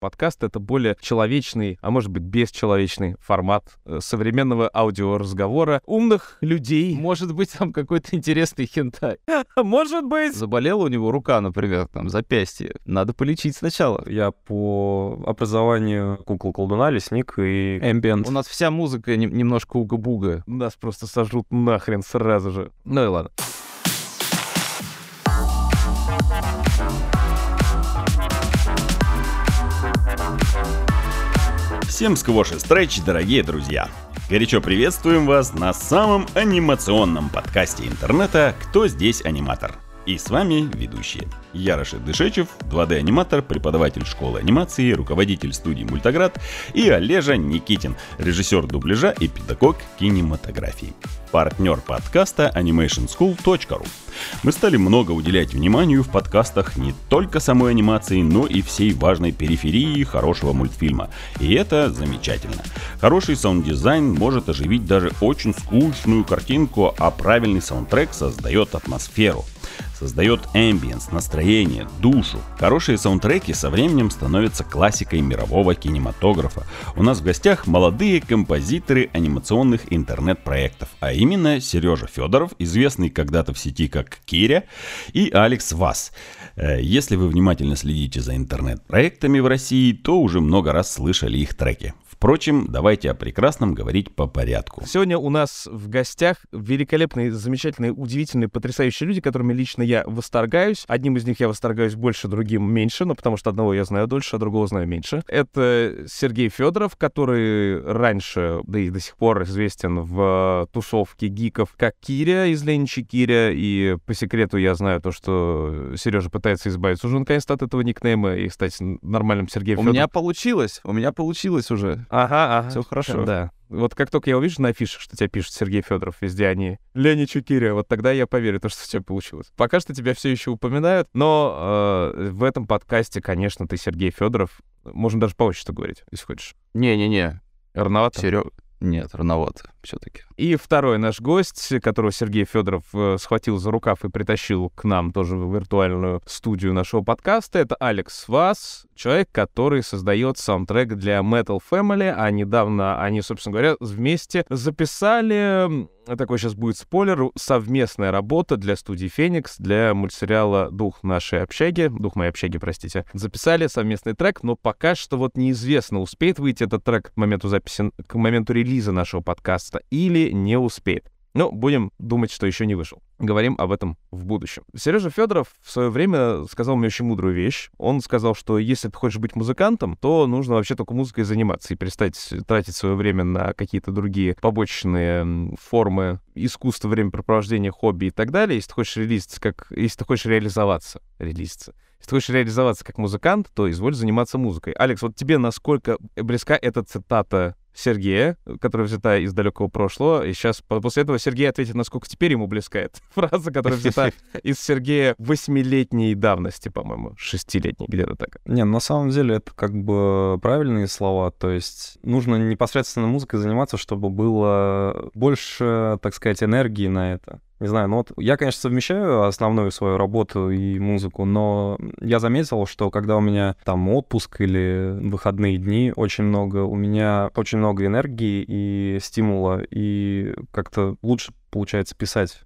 Подкаст — это более человечный, а может быть, бесчеловечный формат э, современного аудиоразговора умных людей. Может быть, там какой-то интересный хентай. Может быть. Заболела у него рука, например, там, запястье. Надо полечить сначала. Я по образованию кукол-колдуна, лесник и эмбиент. У нас вся музыка не- немножко уга-буга. Нас просто сожрут нахрен сразу же. Ну и ладно. Всем сквоши стретч, дорогие друзья! Горячо приветствуем вас на самом анимационном подкасте интернета «Кто здесь аниматор?». И с вами ведущие. Я Рашид Дышечев, 2D-аниматор, преподаватель школы анимации, руководитель студии «Мультаград» и Олежа Никитин, режиссер дубляжа и педагог кинематографии. Партнер подкаста animationschool.ru. Мы стали много уделять вниманию в подкастах не только самой анимации, но и всей важной периферии хорошего мультфильма. И это замечательно. Хороший саунд-дизайн может оживить даже очень скучную картинку, а правильный саундтрек создает атмосферу создает ambience, настроение, душу. Хорошие саундтреки со временем становятся классикой мирового кинематографа. У нас в гостях молодые композиторы анимационных интернет-проектов, а именно Сережа Федоров, известный когда-то в сети как Киря, и Алекс Вас. Э, Если вы внимательно следите за интернет-проектами в России, то уже много раз слышали их треки. Впрочем, давайте о прекрасном говорить по порядку. Сегодня у нас в гостях великолепные, замечательные, удивительные, потрясающие люди, которыми лично я восторгаюсь. Одним из них я восторгаюсь больше, другим меньше, но потому что одного я знаю дольше, а другого знаю меньше. Это Сергей Федоров, который раньше, да и до сих пор известен в тусовке гиков как Киря из Леничи Киря, и по секрету я знаю то, что Сережа пытается избавиться уже наконец-то от этого никнейма и стать нормальным Сергеем У меня получилось. У меня получилось уже. Ага, ага. Всё хорошо. Да. Вот как только я увижу на афише, что тебя пишет Сергей Федоров, везде они Лени Чукиря, вот тогда я поверю, то, что у тебя получилось. Пока что тебя все еще упоминают, но э, в этом подкасте, конечно, ты Сергей Федоров. Можно даже по отчеству говорить, если хочешь. Не-не-не. Рановато. Серега. Нет, рановато все-таки. И второй наш гость, которого Сергей Федоров э, схватил за рукав и притащил к нам тоже в виртуальную студию нашего подкаста, это Алекс Вас, человек, который создает саундтрек для Metal Family, а недавно они, собственно говоря, вместе записали, такой сейчас будет спойлер, совместная работа для студии Феникс, для мультсериала «Дух нашей общаги», «Дух моей общаги», простите, записали совместный трек, но пока что вот неизвестно, успеет выйти этот трек к моменту записи, к моменту релиза нашего подкаста или не успеет. Ну, будем думать, что еще не вышел. Говорим об этом в будущем. Сережа Федоров в свое время сказал мне очень мудрую вещь. Он сказал, что если ты хочешь быть музыкантом, то нужно вообще только музыкой заниматься и перестать тратить свое время на какие-то другие побочные формы искусства, времяпрепровождения, хобби и так далее. Если ты хочешь релизиться как... Если ты хочешь реализоваться, релизиться. Если ты хочешь реализоваться как музыкант, то изволь заниматься музыкой. Алекс, вот тебе насколько близка эта цитата Сергея, которая взята из далекого прошлого, и сейчас по- после этого Сергей ответит, насколько теперь ему близка эта фраза, которая взята из Сергея восьмилетней давности, по-моему, шестилетней, где-то так. Не, на самом деле это как бы правильные слова, то есть нужно непосредственно музыкой заниматься, чтобы было больше, так сказать, энергии на это. Не знаю, ну вот я, конечно, совмещаю основную свою работу и музыку, но я заметил, что когда у меня там отпуск или выходные дни, очень много, у меня очень много энергии и стимула, и как-то лучше получается писать.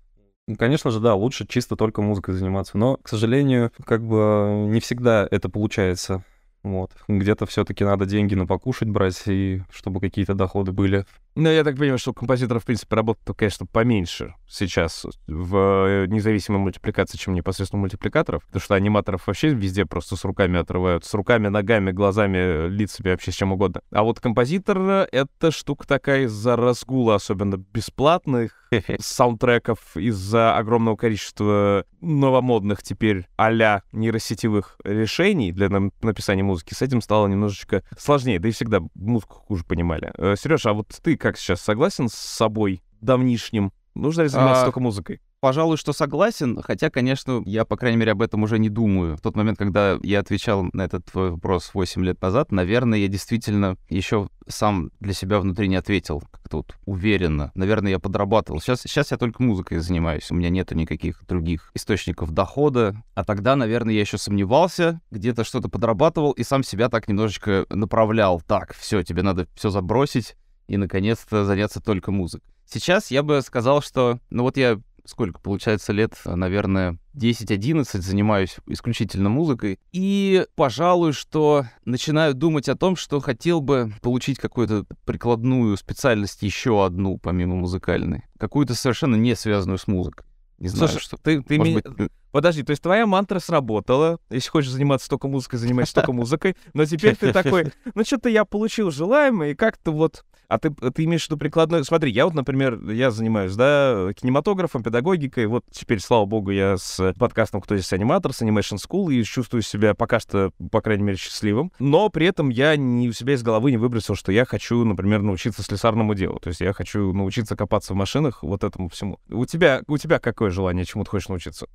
Ну, Конечно же, да, лучше чисто только музыкой заниматься, но, к сожалению, как бы не всегда это получается. Вот. Где-то все-таки надо деньги на покушать брать, и чтобы какие-то доходы были. Ну, я так понимаю, что у композиторов, в принципе, работа, конечно, поменьше сейчас в э, независимой мультипликации, чем непосредственно мультипликаторов, потому что аниматоров вообще везде просто с руками отрывают, с руками, ногами, глазами, лицами, вообще с чем угодно. А вот композитор — это штука такая из-за разгула, особенно бесплатных саундтреков, из-за огромного количества новомодных теперь а-ля нейросетевых решений для написания музыки, с этим стало немножечко сложнее, да и всегда музыку хуже понимали. Сереж, а вот ты как сейчас согласен с собой давнишним? Нужно ли заниматься А, только музыкой? Пожалуй, что согласен, хотя, конечно, я, по крайней мере, об этом уже не думаю. В тот момент, когда я отвечал на этот твой вопрос 8 лет назад, наверное, я действительно еще сам для себя внутри не ответил как-то вот уверенно. Наверное, я подрабатывал. Сейчас, сейчас я только музыкой занимаюсь, у меня нету никаких других источников дохода. А тогда, наверное, я еще сомневался, где-то что-то подрабатывал и сам себя так немножечко направлял. Так, все, тебе надо все забросить и, наконец-то, заняться только музыкой. Сейчас я бы сказал, что, ну вот я сколько получается лет, наверное, 10-11 занимаюсь исключительно музыкой. И, пожалуй, что начинаю думать о том, что хотел бы получить какую-то прикладную специальность, еще одну, помимо музыкальной. Какую-то совершенно не связанную с музыкой. Не знаю, Слушай, что... ты, ты Может ми- быть, Подожди, то есть твоя мантра сработала. Если хочешь заниматься только музыкой, занимайся только музыкой. Но теперь ты такой, ну что-то я получил желаемое, и как-то вот... А ты, ты имеешь в виду прикладной... Смотри, я вот, например, я занимаюсь, да, кинематографом, педагогикой. Вот теперь, слава богу, я с подкастом «Кто здесь аниматор», с Animation School, и чувствую себя пока что, по крайней мере, счастливым. Но при этом я не у себя из головы не выбросил, что я хочу, например, научиться слесарному делу. То есть я хочу научиться копаться в машинах, вот этому всему. У тебя, у тебя какое желание, чему ты хочешь научиться?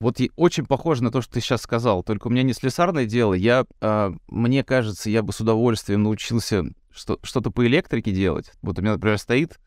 Вот и очень похоже на то, что ты сейчас сказал. Только у меня не слесарное дело. Я, а, мне кажется, я бы с удовольствием научился что, что-то по электрике делать. Вот у меня, например, стоит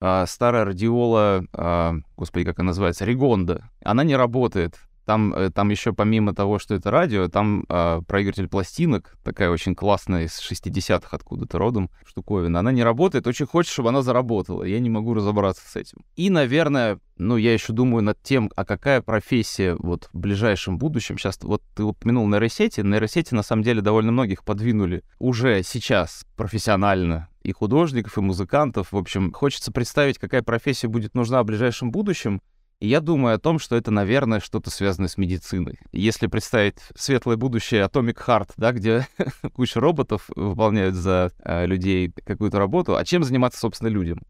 а, старая радиола, а, господи, как она называется, Ригонда. Она не работает. Там, э, там еще помимо того, что это радио, там а, проигрыватель пластинок, такая очень классная из 60-х откуда-то родом штуковина. Она не работает, очень хочется, чтобы она заработала. Я не могу разобраться с этим. И, наверное, ну, я еще думаю над тем, а какая профессия вот в ближайшем будущем. Сейчас вот ты упомянул нейросети. Нейросети, на самом деле, довольно многих подвинули уже сейчас профессионально и художников, и музыкантов. В общем, хочется представить, какая профессия будет нужна в ближайшем будущем. И я думаю о том, что это, наверное, что-то связанное с медициной. Если представить светлое будущее Atomic Heart, да, где куча роботов выполняют за э, людей какую-то работу, а чем заниматься, собственно, людям?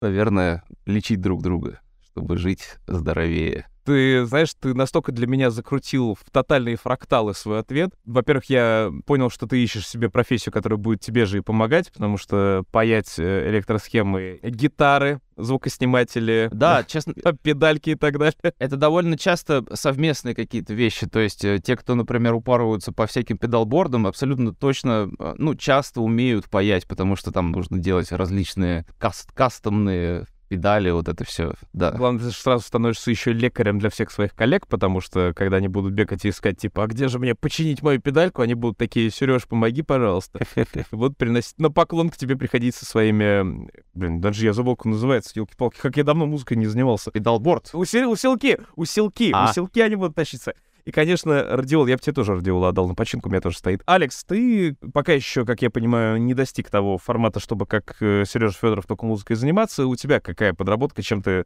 Наверное, лечить друг друга, чтобы жить здоровее. Ты, знаешь, ты настолько для меня закрутил в тотальные фракталы свой ответ. Во-первых, я понял, что ты ищешь себе профессию, которая будет тебе же и помогать, потому что паять э, электросхемы, гитары, звукосниматели, Да, честно, педальки и так далее. это довольно часто совместные какие-то вещи. То есть э, те, кто, например, упарываются по всяким педалбордам, абсолютно точно, э, ну, часто умеют паять, потому что там нужно делать различные каст- кастомные педали, вот это все, да. Главное, ты сразу становишься еще лекарем для всех своих коллег, потому что когда они будут бегать и искать, типа, а где же мне починить мою педальку, они будут такие, Сереж, помоги, пожалуйста. Вот приносить на поклон к тебе приходить со своими... Блин, даже я забыл, как называется, елки-палки, как я давно музыкой не занимался. Педалборд. Усил- Усилки, усилки, А. усилки они будут тащиться. И, конечно, радиол, я бы тебе тоже радиол отдал на починку, у меня тоже стоит. Алекс, ты пока еще, как я понимаю, не достиг того формата, чтобы как Сережа Федоров только музыкой заниматься. У тебя какая подработка, чем ты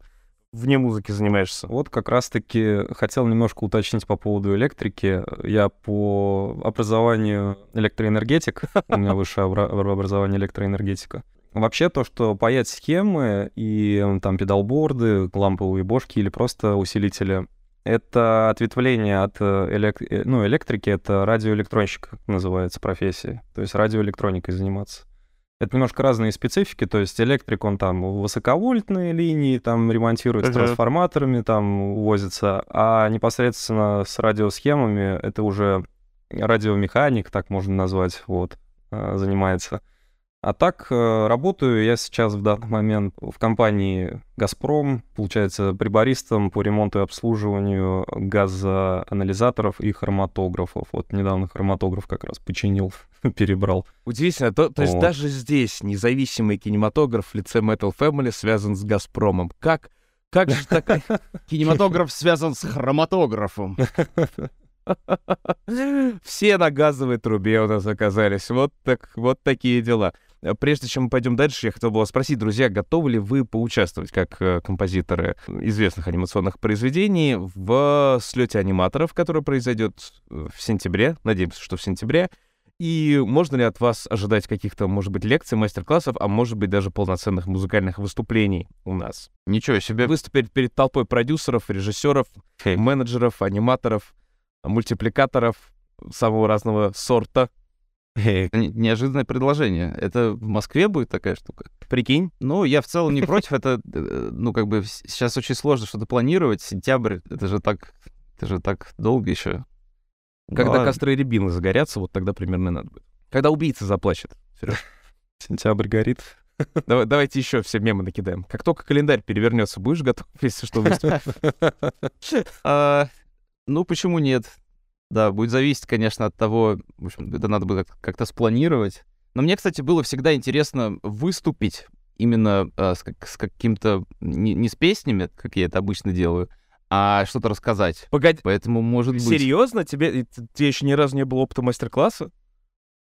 вне музыки занимаешься? Вот как раз-таки хотел немножко уточнить по поводу электрики. Я по образованию электроэнергетик, у меня высшее обра- образование электроэнергетика. Вообще то, что паять схемы и м, там педалборды, ламповые бошки или просто усилители, это ответвление от э, элек- э, ну, электрики, это радиоэлектронщик называется профессия, то есть радиоэлектроникой заниматься. Это немножко разные специфики, то есть электрик, он там высоковольтные линии там ремонтирует с Ага. трансформаторами, там возится, а непосредственно с радиосхемами это уже радиомеханик, так можно назвать, вот, э, занимается. А так, э, работаю я сейчас в данный момент в компании «Газпром», получается, прибористом по ремонту и обслуживанию газоанализаторов и хроматографов. Вот недавно хроматограф как раз починил, перебрал. Удивительно, то, то есть Вот. даже здесь независимый кинематограф в лице Metal Family связан с Газпромом. Как, как же так... Кинематограф связан с хроматографом. Все на газовой трубе у нас оказались. Вот, так, вот такие дела. Э, Прежде чем мы пойдем дальше, я хотел бы вас спросить, друзья, готовы ли вы поучаствовать как э, композиторы известных анимационных произведений в слете аниматоров, который произойдет э, в сентябре? Надеемся, что в сентябре. И можно ли от вас ожидать каких-то, может быть, лекций, мастер-классов, а может быть, даже полноценных музыкальных выступлений у нас? Ничего себе. Выступить перед толпой продюсеров, режиссеров, менеджеров, аниматоров, мультипликаторов самого разного сорта. Не- неожиданное предложение. Это в Москве будет такая штука? Прикинь? Ну, я в целом не против. Это, э, ну, как бы сейчас очень сложно что-то планировать. Сентябрь, это же так, это же так долго еще. Когда костры рябины загорятся, вот тогда примерно надо будет. Когда убийца заплачет. Сентябрь горит. Давай- Давайте еще все мемы накидаем. Как только календарь перевернется, будешь готов, если что, выступить? А, ну, почему нет? Да, будет зависеть, конечно, от того, в общем, это надо будет как-то спланировать. Но мне, кстати, было всегда интересно выступить именно а, с, как- с каким-то, не, не с песнями, как я это обычно делаю, а что-то рассказать. Погоди, Поэтому, может быть... серьезно? Тебе, тебе еще ни разу не было опыта мастер-класса?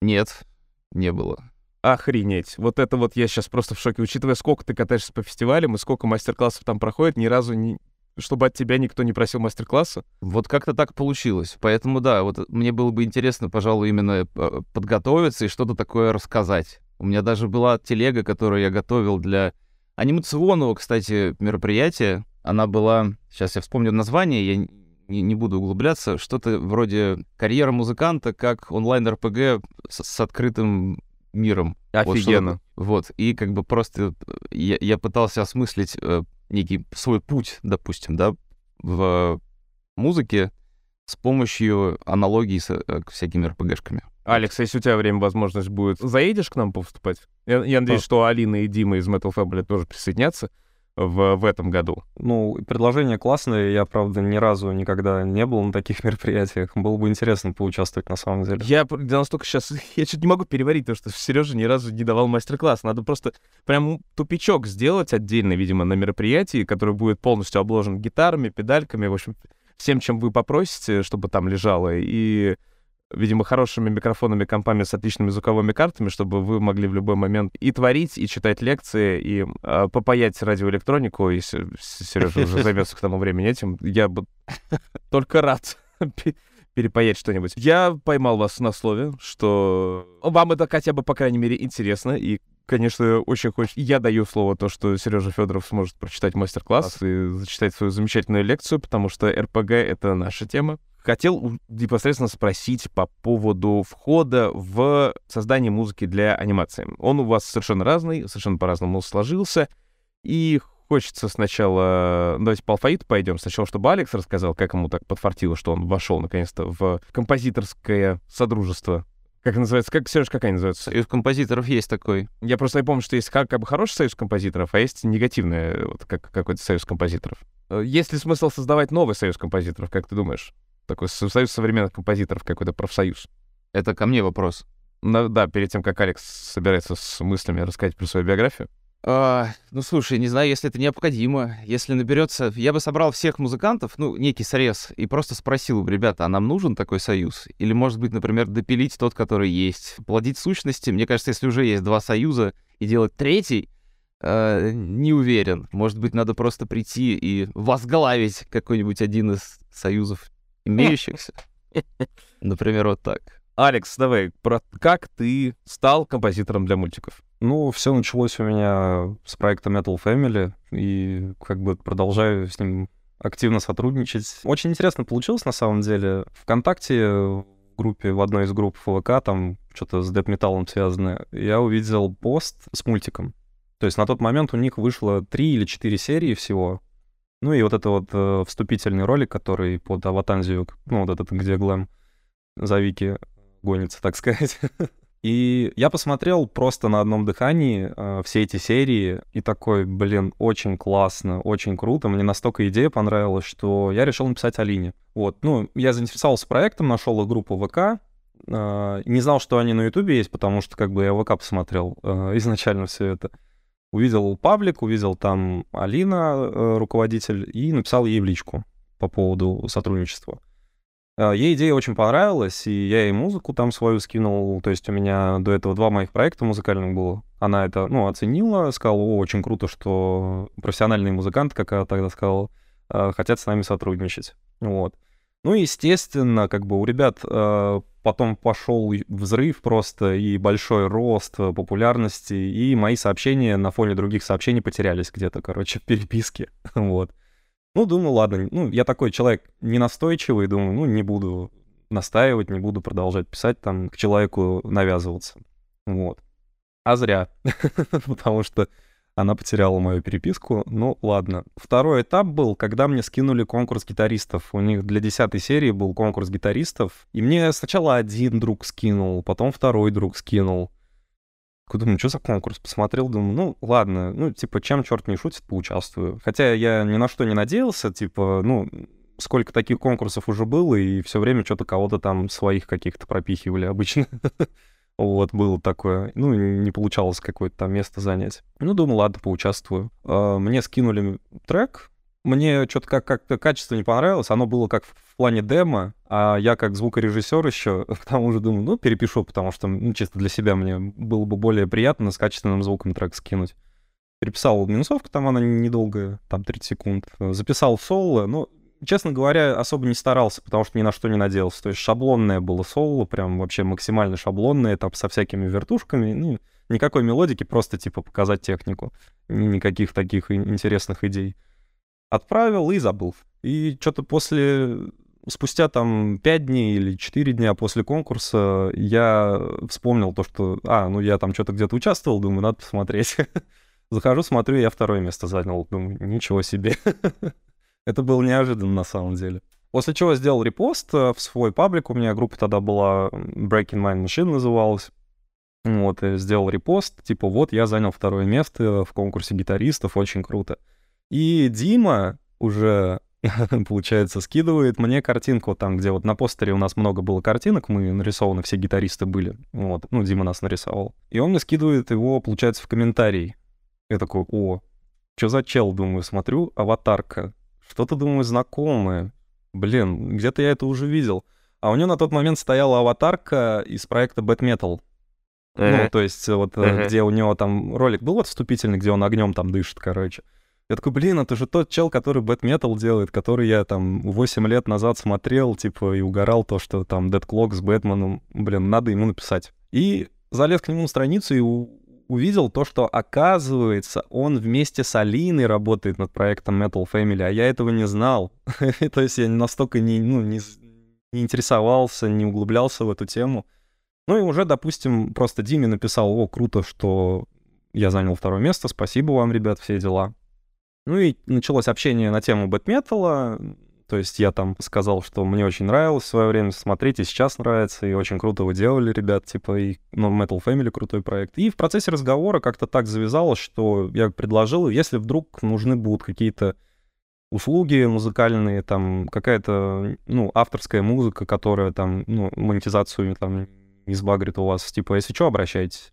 Нет, не было. Охренеть. Вот это вот я сейчас просто в шоке. Учитывая, сколько ты катаешься по фестивалям и сколько мастер-классов там проходит, ни разу не... Чтобы от тебя никто не просил мастер-класса? Вот как-то так получилось. Поэтому, да, вот мне было бы интересно, пожалуй, именно э, подготовиться и что-то такое рассказать. У меня даже была телега, которую я готовил для анимационного, кстати, мероприятия. Она была, сейчас я вспомню название, я не, не буду углубляться, что-то вроде «Карьера музыканта как онлайн-РПГ с, с открытым миром». Вот Офигенно. Вот, и как бы просто я, я пытался осмыслить э, некий свой путь, допустим, да, в музыке с помощью аналогий с э, всякими РПГшками. Алекс, если у тебя время, возможность будет, заедешь к нам повыступать? Я, я надеюсь, что Алина и Дима из Metal Family тоже присоединятся в, в этом году. Ну, предложение классное. Я, правда, ни разу никогда не был на таких мероприятиях. Было бы интересно поучаствовать на самом деле. Я настолько сейчас... Я чуть не могу переварить то, что Сережа ни разу не давал мастер-класс. Надо просто прям тупичок сделать отдельно, видимо, на мероприятии, который будет полностью обложен гитарами, педальками, в общем, всем, чем вы попросите, чтобы там лежало, и, видимо, хорошими микрофонами, компами с отличными звуковыми картами, чтобы вы могли в любой момент и творить, и читать лекции, и а, попаять радиоэлектронику, если Сережа уже займется к тому времени этим. Я бы только рад пе- перепаять что-нибудь. Я поймал вас на слове, что вам это хотя бы, по крайней мере, интересно, и Конечно, очень хочется. Я даю слово то, что Сережа Федоров сможет прочитать мастер-класс и зачитать свою замечательную лекцию, потому что РПГ — это наша тема. Хотел непосредственно спросить по поводу входа в создание музыки для анимации. Он у вас совершенно разный, совершенно по-разному сложился. И хочется сначала... Давайте по алфавиту пойдем. Сначала, чтобы Алекс рассказал, как ему так подфартило, что он вошел наконец-то в композиторское содружество. Как называется? Как, Сереж, какая называется? Союз композиторов есть такой. Я просто не помню, что есть как, как бы хороший союз композиторов, а есть негативный вот, как, какой-то союз композиторов. Э, Есть ли смысл создавать новый союз композиторов, как ты думаешь? Такой со- союз современных композиторов, какой-то профсоюз. Это ко мне вопрос. Ну, да, перед тем, как Алекс собирается с мыслями рассказать про свою биографию. А, ну, слушай, не знаю, если это необходимо. Если наберется... Я бы собрал всех музыкантов, ну, некий срез, и просто спросил бы, ребята, а нам нужен такой союз? Или, может быть, например, допилить тот, который есть? Плодить сущности? Мне кажется, если уже есть два союза, и делать третий, э, не уверен. Может быть, надо просто прийти и возглавить какой-нибудь один из союзов имеющихся. Например, вот так. Алекс, давай, про как ты стал композитором для мультиков? Ну, все началось у меня с проекта Metal Family, и как бы продолжаю с ним активно сотрудничать. Очень интересно получилось на самом деле. Вконтакте в группе, в одной из групп ФВК, там что-то с дэп-металлом связанное, я увидел пост с мультиком. То есть на тот момент у них вышло три или четыре серии всего. Ну и вот это вот э, вступительный ролик, который под Аватанзию, ну вот этот, где Глэм за Вики гонится, так сказать. И я посмотрел просто на одном дыхании э, все эти серии и такой, блин, очень классно, очень круто. Мне настолько идея понравилась, что я решил написать Алине. Вот, ну, я заинтересовался проектом, нашел их группу ВК, э, не знал, что они на Ютубе есть, потому что как бы я ВК посмотрел э, изначально все это. Увидел паблик, увидел там Алина, э, руководитель, и написал ей в личку по поводу сотрудничества. Э, Ей идея очень понравилась, и я ей музыку там свою скинул. То есть у меня до этого два моих проекта музыкальных было. Она это, ну, оценила, сказала, о, очень круто, что профессиональные музыканты, как она тогда сказала, э, хотят с нами сотрудничать. Вот. Ну, естественно, как бы у ребят потом пошел взрыв просто и большой рост э, популярности, и мои сообщения на фоне других сообщений потерялись где-то, короче, в переписке. Вот. Ну, думаю, ладно, ну, я такой человек ненастойчивый, думаю, ну, не буду настаивать, не буду продолжать писать, там, к человеку навязываться. Вот. А зря, потому что она потеряла мою переписку. Ну, ладно. Второй этап был, когда мне скинули конкурс гитаристов. У них для десятой серии был конкурс гитаристов. И мне сначала один друг скинул, потом второй друг скинул. Думаю, что за конкурс? Посмотрел, думаю, ну, ладно, ну, типа, чем черт не шутит, поучаствую. Хотя я ни на что не надеялся, типа, ну, сколько таких конкурсов уже было, и все время что-то кого-то там своих каких-то пропихивали обычно. Вот, было такое. Ну, не получалось какое-то там место занять. Ну, думаю, ладно, поучаствую. А, мне скинули трек. Мне что-то как- как-то качество не понравилось. Оно было как в плане демо, а я как звукорежиссер еще, к тому же думаю, ну, перепишу, потому что, ну, чисто для себя мне было бы более приятно с качественным звуком трек скинуть. Переписал минусовку, там она недолгая, там 30 секунд. Записал соло, ну, честно говоря, особо не старался, потому что ни на что не надеялся. То есть шаблонное было соло, прям вообще максимально шаблонное, там со всякими вертушками, ну, никакой мелодики, просто типа показать технику. Никаких таких интересных идей. Отправил и забыл. И что-то после спустя там 5 дней или 4 дня после конкурса я вспомнил то, что, а, ну я там что-то где-то участвовал, думаю, надо посмотреть. Захожу, смотрю, я второе место занял. Думаю, ничего себе. Это было неожиданно на самом деле. После чего сделал репост э, в свой паблик. У меня группа тогда была Breaking Mind Machine называлась. Вот, и сделал репост, типа, вот, я занял второе место в конкурсе гитаристов, очень круто. И Дима уже, получается, скидывает мне картинку там, где вот на постере у нас много было картинок, мы нарисованы, все гитаристы были, вот, ну, Дима нас нарисовал. И он мне скидывает его, получается, в комментарий. Я такой, о, что за чел, думаю, смотрю, аватарка, что-то, думаю, знакомое. Блин, где-то я это уже видел. А у него на тот момент стояла аватарка из проекта Bad Metal. Uh-huh. Ну, то есть вот uh-huh. где у него там ролик был вот вступительный, где он огнем там дышит, короче. Я такой, блин, это же тот чел, который Bad Metal делает, который я там 8 лет назад смотрел, типа, и угорал то, что там Dead Clock с Бэтменом, блин, надо ему написать. И залез к нему на страницу и увидел то, что, оказывается, он вместе с Алиной работает над проектом Metal Family, а я этого не знал. то есть я настолько не, ну, не, не интересовался, не углублялся в эту тему. Ну и уже, допустим, просто Диме написал, о, круто, что я занял второе место, спасибо вам, ребят, все дела. Ну и началось общение на тему бэтметалла, то есть я там сказал, что мне очень нравилось в свое время смотреть, и сейчас нравится, и очень круто вы делали, ребят, типа, и ну, Metal Family крутой проект. И в процессе разговора как-то так завязалось, что я предложил, если вдруг нужны будут какие-то услуги музыкальные, там какая-то, ну, авторская музыка, которая там, ну, монетизацию там не сбагрит у вас, типа, если что, обращайтесь.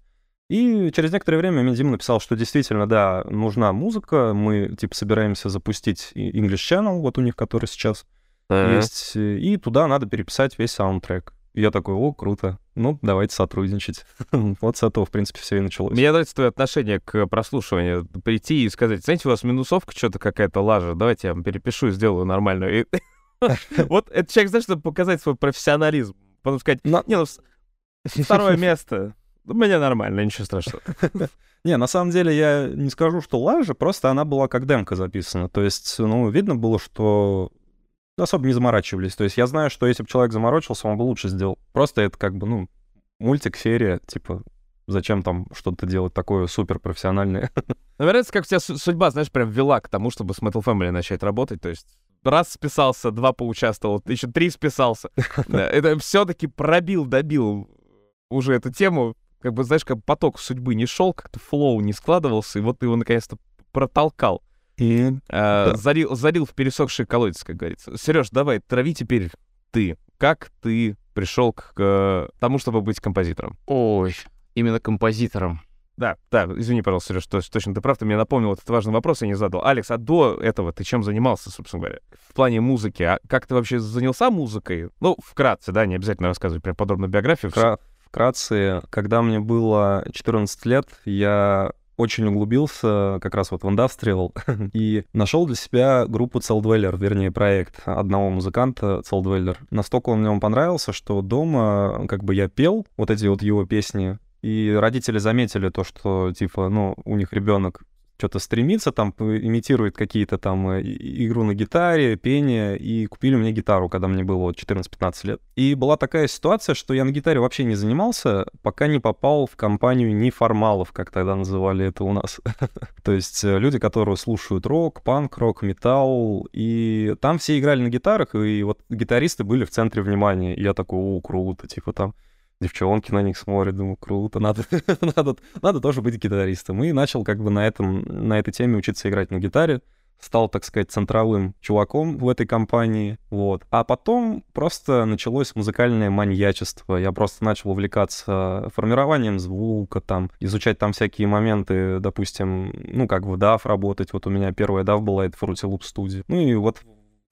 И через некоторое время Дима написал, что действительно, да, нужна музыка, мы, типа, собираемся запустить English Channel, вот у них, который сейчас uh-huh. есть, и туда надо переписать весь саундтрек. И я такой, о, круто, ну, давайте сотрудничать. вот с этого, в принципе, все и началось. Мне нравится твое отношение к прослушиванию. Прийти и сказать, знаете, у вас минусовка что-то какая-то лажа, давайте я вам перепишу и сделаю нормальную. вот это человек, знаешь, чтобы показать свой профессионализм. Потом сказать, не, ну, второе место. Меня нормально, ничего страшного. Не, на самом деле я не скажу, что лажа, просто она была как демка записана. То есть, ну, видно было, что особо не заморачивались. То есть я знаю, что если бы человек заморочился, он бы лучше сделал. Просто это как бы, ну, мультик, серия, типа, зачем там что-то делать такое супер профессиональное. Наверное, это как тебя судьба, знаешь, прям вела к тому, чтобы с Metal Family начать работать. То есть раз списался, два поучаствовал, еще три списался. Это все-таки пробил, добил уже эту тему как бы, знаешь, как поток судьбы не шел, как-то флоу не складывался, и вот ты его наконец-то протолкал. И э, да. залил, залил в пересохший колодец, как говорится. Сереж, давай, трави теперь ты. Как ты пришел к, к тому, чтобы быть композитором? Ой, именно композитором. Да, да, извини, пожалуйста, Сереж, точно, точно ты прав, ты мне напомнил этот важный вопрос, я не задал. Алекс, а до этого ты чем занимался, собственно говоря? В плане музыки, а как ты вообще занялся музыкой? Ну, вкратце, да, не обязательно рассказывать прям подробную биографию. Вкра вкратце, когда мне было 14 лет, я очень углубился как раз вот в индастриал и нашел для себя группу Celldweller, вернее, проект одного музыканта Celldweller. Настолько он мне понравился, что дома как бы я пел вот эти вот его песни, и родители заметили то, что, типа, ну, у них ребенок что-то стремится, там имитирует какие-то там э, игру на гитаре, пение, и купили мне гитару, когда мне было вот 14-15 лет. И была такая ситуация, что я на гитаре вообще не занимался, пока не попал в компанию неформалов, как тогда называли это у нас. То есть э, люди, которые слушают рок, панк, рок, металл, и там все играли на гитарах, и вот гитаристы были в центре внимания. И я такой, о, круто, типа там девчонки на них смотрят, думаю, круто, надо, надо, надо тоже быть гитаристом. И начал как бы на, этом, на этой теме учиться играть на гитаре. Стал, так сказать, центровым чуваком в этой компании, вот. А потом просто началось музыкальное маньячество. Я просто начал увлекаться формированием звука, там, изучать там всякие моменты, допустим, ну, как в DAW работать. Вот у меня первая DAW была, это Fruity Loop Studio. Ну и вот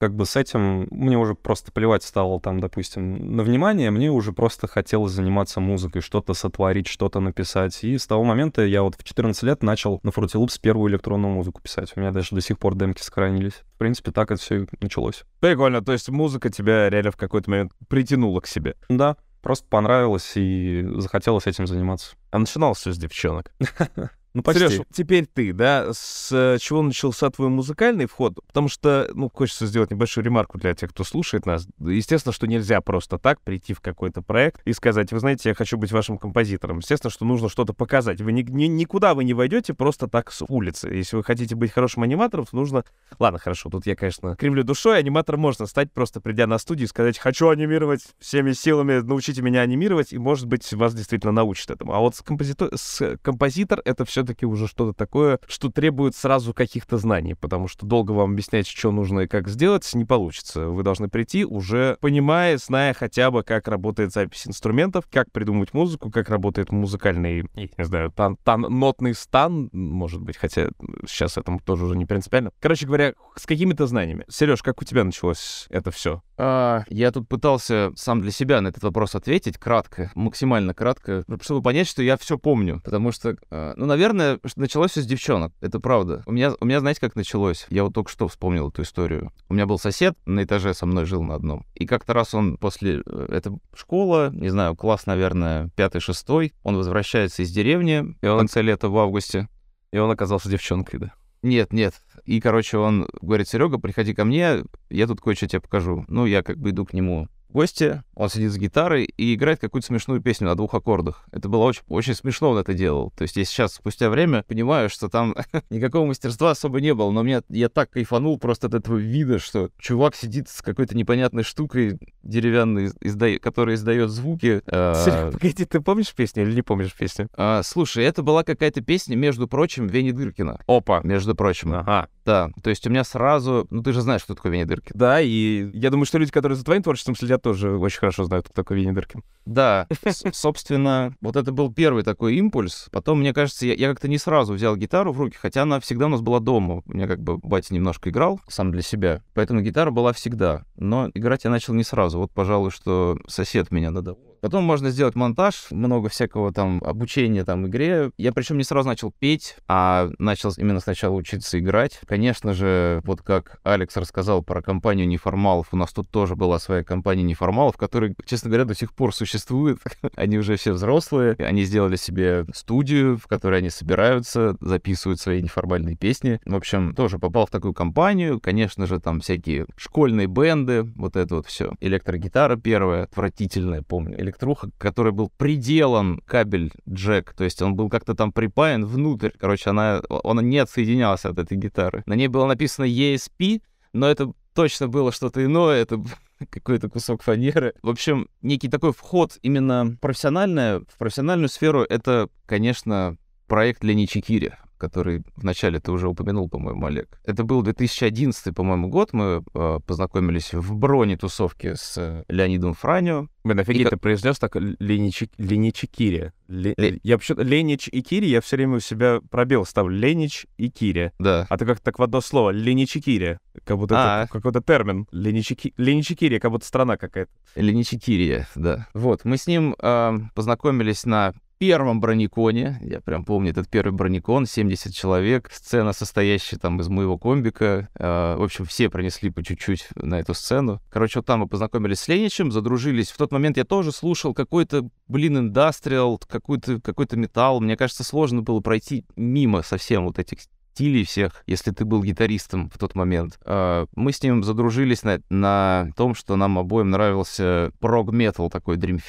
как бы с этим мне уже просто плевать стало там, допустим, на внимание, мне уже просто хотелось заниматься музыкой, что-то сотворить, что-то написать. И с того момента я вот в 14 лет начал на Fruity Loops первую электронную музыку писать. У меня даже до сих пор демки сохранились. В принципе, так это все началось. Прикольно, то есть музыка тебя реально в какой-то момент притянула к себе. Да, просто понравилось и захотелось этим заниматься. А начиналось все с девчонок. Ну, почти. Сереж, теперь ты, да, с э, чего начался твой музыкальный вход? Потому что, ну, хочется сделать небольшую ремарку для тех, кто слушает нас. Естественно, что нельзя просто так прийти в какой-то проект и сказать, вы знаете, я хочу быть вашим композитором. Естественно, что нужно что-то показать. Вы ни, ни, никуда вы не войдете просто так с улицы. Если вы хотите быть хорошим аниматором, то нужно... Ладно, хорошо, тут я, конечно, кривлю душой. Аниматором можно стать, просто придя на студию и сказать, хочу анимировать всеми силами, научите меня анимировать, и, может быть, вас действительно научат этому. А вот с, композитор, с композитор это все все-таки уже что-то такое, что требует сразу каких-то знаний, потому что долго вам объяснять, что нужно и как сделать, не получится. Вы должны прийти уже понимая, зная хотя бы, как работает запись инструментов, как придумать музыку, как работает музыкальный, не знаю, тан, тан, нотный стан, может быть, хотя сейчас это тоже уже не принципиально. Короче говоря, с какими-то знаниями. Сереж, как у тебя началось это все? А, я тут пытался сам для себя на этот вопрос ответить кратко, максимально кратко, чтобы понять, что я все помню, потому что, а, ну, наверное, наверное, началось все с девчонок. Это правда. У меня, у меня, знаете, как началось? Я вот только что вспомнил эту историю. У меня был сосед, на этаже со мной жил на одном. И как-то раз он после... Э, это школа, не знаю, класс, наверное, пятый-шестой. Он возвращается из деревни и он... в конце лета, в августе. И он оказался девчонкой, да? Нет, нет. И, короче, он говорит, Серега, приходи ко мне, я тут кое-что тебе покажу. Ну, я как бы иду к нему гости, он сидит с гитарой и играет какую-то смешную песню на двух аккордах. Это было очень, очень смешно, он это делал. То есть я сейчас, спустя время, понимаю, что там никакого мастерства особо не было, но мне, я так кайфанул просто от этого вида, что чувак сидит с какой-то непонятной штукой деревянной, изда... которая издает звуки. А... Погоди, ты помнишь песню или не помнишь песню? А, слушай, это была какая-то песня, между прочим, Вени Дыркина. Опа! Между прочим. Ага. Да, то есть у меня сразу... Ну, ты же знаешь, кто такой Вени Дыркин. Да, и я думаю, что люди, которые за твоим творчеством следят, тоже очень хорошо знают, кто такой Винни Дыркин. Да, собственно, вот это был первый такой импульс. Потом, мне кажется, я, я как-то не сразу взял гитару в руки, хотя она всегда у нас была дома. У меня как бы батя немножко играл сам для себя, поэтому гитара была всегда. Но играть я начал не сразу. Вот, пожалуй, что сосед меня надо Потом можно сделать монтаж, много всякого там обучения там игре. Я причем не сразу начал петь, а начал именно сначала учиться играть. Конечно же, вот как Алекс рассказал про компанию неформалов, у нас тут тоже была своя компания неформалов, которая, честно говоря, до сих пор существует. они уже все взрослые, они сделали себе студию, в которой они собираются, записывают свои неформальные песни. В общем, тоже попал в такую компанию. Конечно же, там всякие школьные бенды, вот это вот все. Электрогитара первая, отвратительная, помню электруха, который был приделан кабель джек, то есть он был как-то там припаян внутрь. Короче, она, он не отсоединялся от этой гитары. На ней было написано ESP, но это точно было что-то иное, это какой-то кусок фанеры. В общем, некий такой вход именно профессиональная, в профессиональную сферу, это, конечно, проект Лени Чикири который вначале ты уже упомянул, по-моему, Олег. Это был 2011, по-моему, год. Мы э, познакомились в броне тусовке с э, Леонидом Франио. Блин, офигеть, и... ты произнес так Ленич... Ленич и Кири. Ле... Ле... Я вообще Ленич и Кири, я все время у себя пробел ставлю. Ленич и Кири. Да. А ты как так в одно слово. Ленич и Кири. Как будто а -а. это какой-то термин. Ленич и, Ки... Ленич и Кири, как будто страна какая-то. Ленич и Кири, да. Вот, мы с ним э, познакомились на первом брониконе, я прям помню этот первый броникон, 70 человек, сцена, состоящая там из моего комбика. Э, в общем, все принесли по чуть-чуть на эту сцену. Короче, вот там мы познакомились с Леничем, задружились. В тот момент я тоже слушал какой-то, блин, индастриал, какой-то какой металл. Мне кажется, сложно было пройти мимо совсем вот этих стилей всех, если ты был гитаристом в тот момент. А, мы с ним задружились на, на том, что нам обоим нравился прог-метал, такой Dream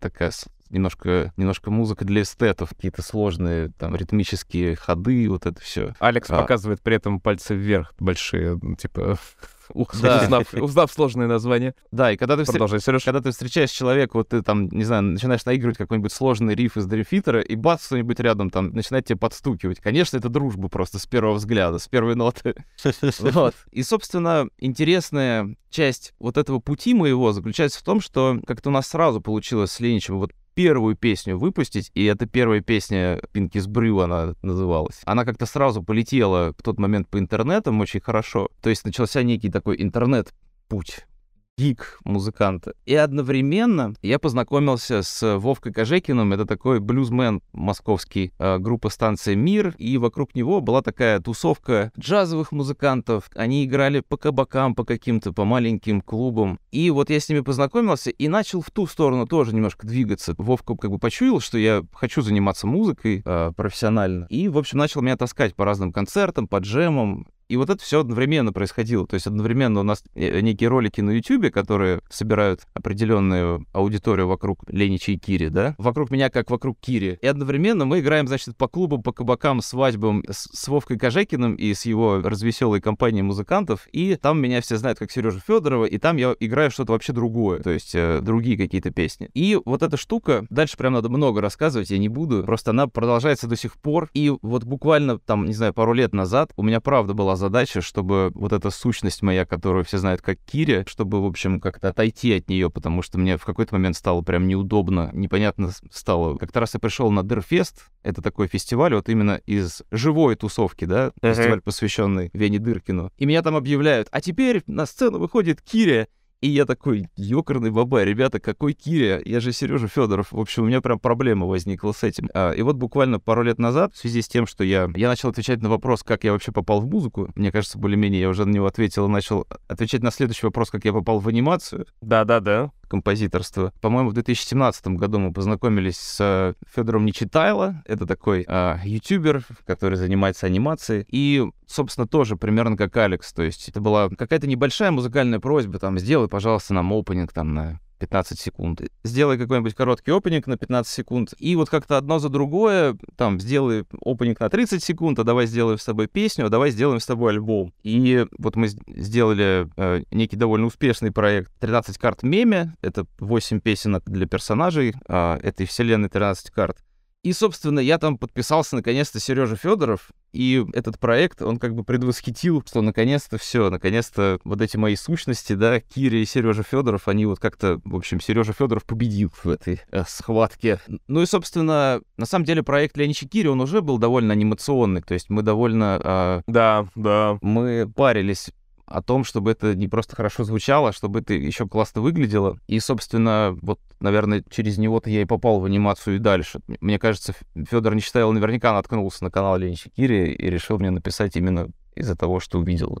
такая немножко, немножко музыка для эстетов, какие-то сложные там ритмические ходы, вот это все. Алекс а. показывает при этом пальцы вверх большие, ну, типа да. узнав, узнав сложные названия. Да, и когда ты, встр... когда ты встречаешь человека, вот ты там, не знаю, начинаешь наигрывать какой-нибудь сложный риф из дрифитера, и бац, кто-нибудь рядом там начинает тебе подстукивать. Конечно, это дружба просто с первого взгляда, с первой ноты. Вот. И, собственно, интересная часть вот этого пути моего заключается в том, что как-то у нас сразу получилось с Леничем вот первую песню выпустить, и эта первая песня Пинкис Брю, она называлась. Она как-то сразу полетела в тот момент по интернетам очень хорошо. То есть начался некий такой интернет-путь гик музыканта. И одновременно я познакомился с Вовкой Кожекиным, это такой блюзмен московский, э, группа станция «Мир», и вокруг него была такая тусовка джазовых музыкантов. Они играли по кабакам, по каким-то, по маленьким клубам. И вот я с ними познакомился и начал в ту сторону тоже немножко двигаться. Вовка как бы почуял, что я хочу заниматься музыкой э, профессионально. И, в общем, начал меня таскать по разным концертам, по джемам. И вот это все одновременно происходило. То есть одновременно у нас э, некие ролики на YouTube, которые собирают определенную аудиторию вокруг Ленича и Кири, да? Вокруг меня, как вокруг Кири. И одновременно мы играем, значит, по клубам, по кабакам, свадьбам с, с Вовкой Кожекиным и с его развеселой компанией музыкантов. И там меня все знают как Сережа Федорова, и там я играю что-то вообще другое. То есть э, другие какие-то песни. И вот эта штука, дальше прям надо много рассказывать, я не буду. Просто она продолжается до сих пор. И вот буквально там, не знаю, пару лет назад у меня правда была задача, чтобы вот эта сущность моя, которую все знают как Кири, чтобы, в общем, как-то отойти от нее, потому что мне в какой-то момент стало прям неудобно, непонятно стало. Как-то раз я пришел на Дырфест, это такой фестиваль вот именно из живой тусовки, да, uh-huh. фестиваль, посвященный Вене Дыркину. И меня там объявляют, а теперь на сцену выходит Киря, и я такой, ёкарный баба, ребята, какой Киря? Я же Сережа Федоров. В общем, у меня прям проблема возникла с этим. А, и вот буквально пару лет назад, в связи с тем, что я, я начал отвечать на вопрос, как я вообще попал в музыку, мне кажется, более-менее я уже на него ответил и начал отвечать на следующий вопрос, как я попал в анимацию. Да-да-да композиторства. По-моему, в 2017 году мы познакомились с Федором Нечитайло. Это такой э, ютубер, который занимается анимацией. И, собственно, тоже примерно как Алекс. То есть это была какая-то небольшая музыкальная просьба, там, сделай, пожалуйста, нам опенинг там на 15 секунд. Сделай какой-нибудь короткий опенинг на 15 секунд, и вот как-то одно за другое, там, сделай опенинг на 30 секунд, а давай сделаем с тобой песню, а давай сделаем с тобой альбом. И вот мы сделали э, некий довольно успешный проект 13 карт меме, это 8 песенок для персонажей э, этой вселенной 13 карт. И, собственно, я там подписался наконец-то Сережа Федоров, и этот проект, он как бы предвосхитил, что наконец-то все, наконец-то вот эти мои сущности, да, Киря и Сережа Федоров, они вот как-то, в общем, Сережа Федоров победил в этой э, схватке. Ну и, собственно, на самом деле проект Ленича Кири, он уже был довольно анимационный, то есть мы довольно... Э, да, да. Мы парились о том, чтобы это не просто хорошо звучало, а чтобы это еще классно выглядело. И, собственно, вот, наверное, через него-то я и попал в анимацию и дальше. Мне кажется, Федор Нечитайло наверняка наткнулся на канал Ленича Кири и решил мне написать именно из-за того, что увидел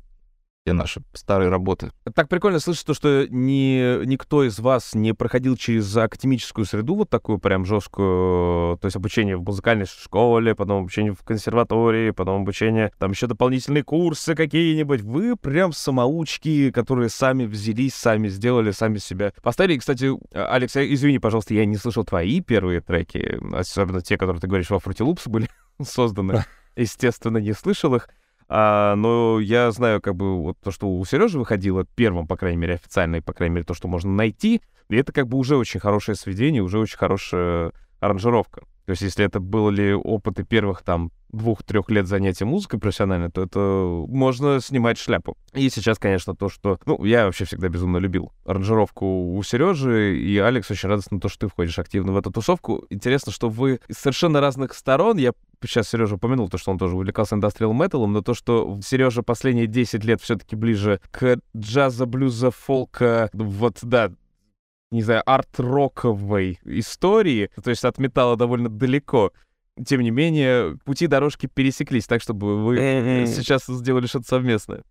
те наши старые работы. Так прикольно слышать то, что ни, никто из вас не проходил через академическую среду вот такую прям жесткую, то есть обучение в музыкальной школе, потом обучение в консерватории, потом обучение, там еще дополнительные курсы какие-нибудь. Вы прям самоучки, которые сами взялись, сами сделали, сами себя поставили. Кстати, Алекс, извини, пожалуйста, я не слышал твои первые треки, особенно те, которые ты говоришь во Loops были созданы. Естественно, не слышал их. А, но я знаю, как бы, вот то, что у Сережи выходило первым, по крайней мере, официально, и, по крайней мере, то, что можно найти, и это как бы уже очень хорошее сведение, уже очень хорошая аранжировка. То есть, если это были опыты первых там двух-трех лет занятия музыкой профессионально, то это можно снимать шляпу. И сейчас, конечно, то, что... Ну, я вообще всегда безумно любил аранжировку у Сережи, и Алекс очень радостно то, что ты входишь активно в эту тусовку. Интересно, что вы из совершенно разных сторон, я сейчас Сережа упомянул, то, что он тоже увлекался индастриал металом, но то, что Сережа последние 10 лет все-таки ближе к джаза, блюза, фолка, вот, да, не знаю, арт-роковой истории, то есть от металла довольно далеко. Тем не менее, пути дорожки пересеклись так, чтобы вы сейчас сделали что-то совместное.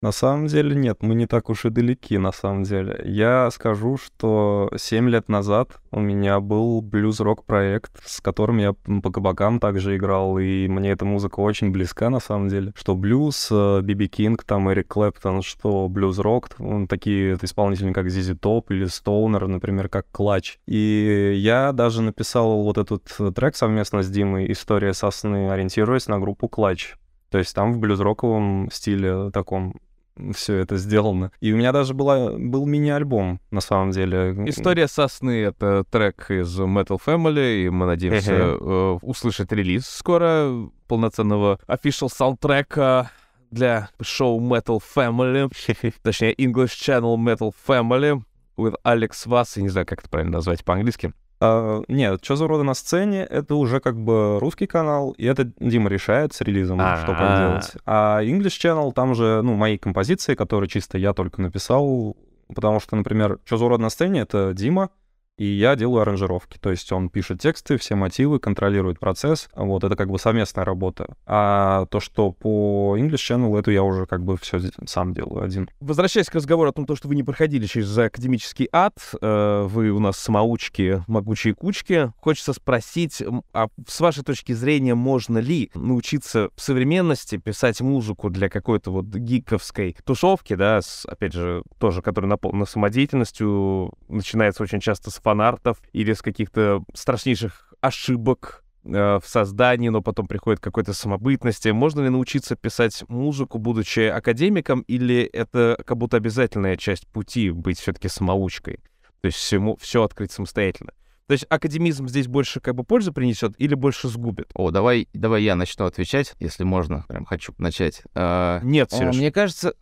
На самом деле нет, мы не так уж и далеки, на самом деле. Я скажу, что 7 лет назад у меня был блюз-рок проект, с которым я по кабакам также играл, и мне эта музыка очень близка, на самом деле. Что блюз, э, Биби Кинг, там Эрик Клэптон, что блюз-рок, такие исполнители, как Зизи Топ или Стоунер, например, как Клатч. И я даже написал вот этот трек совместно с Димой «История сосны», ориентируясь на группу Клатч. То есть там в блюз-роковом стиле таком все это сделано. И у меня даже была, был мини-альбом, на самом деле. История сосны — это трек из Metal Family, и мы надеемся э, услышать релиз скоро полноценного official саундтрека для шоу Metal Family, точнее, English Channel Metal Family with Alex Vass, я не знаю, как это правильно назвать по-английски. Uh, нет, что за рода на сцене, это уже как бы русский канал, и это Дима решает с релизом, А-а-а. что как делать. А English Channel, там же, ну, мои композиции, которые чисто я только написал, потому что, например, что за рода на сцене, это Дима, и я делаю аранжировки. То есть он пишет тексты, все мотивы, контролирует процесс. Вот, это как бы совместная работа. А то, что по English Channel, это я уже как бы все сам делаю один. Возвращаясь к разговору о том, что вы не проходили через академический ад, э, вы у нас самоучки, могучие кучки, хочется спросить, а с вашей точки зрения, можно ли научиться в современности писать музыку для какой-то вот гиковской тусовки, да, с, опять же, тоже, которая наполнена самодеятельностью, начинается очень часто с фанартов или с каких-то страшнейших ошибок э, в создании, но потом приходит какой-то самобытности. Можно ли научиться писать музыку, будучи академиком, или это как будто обязательная часть пути быть все-таки самоучкой? То есть всему, все открыть самостоятельно. То есть академизм здесь больше как бы пользу принесет или больше сгубит? О, давай, давай я начну отвечать, если можно. Прям хочу начать. А, Нет, Сереж. Мне кажется,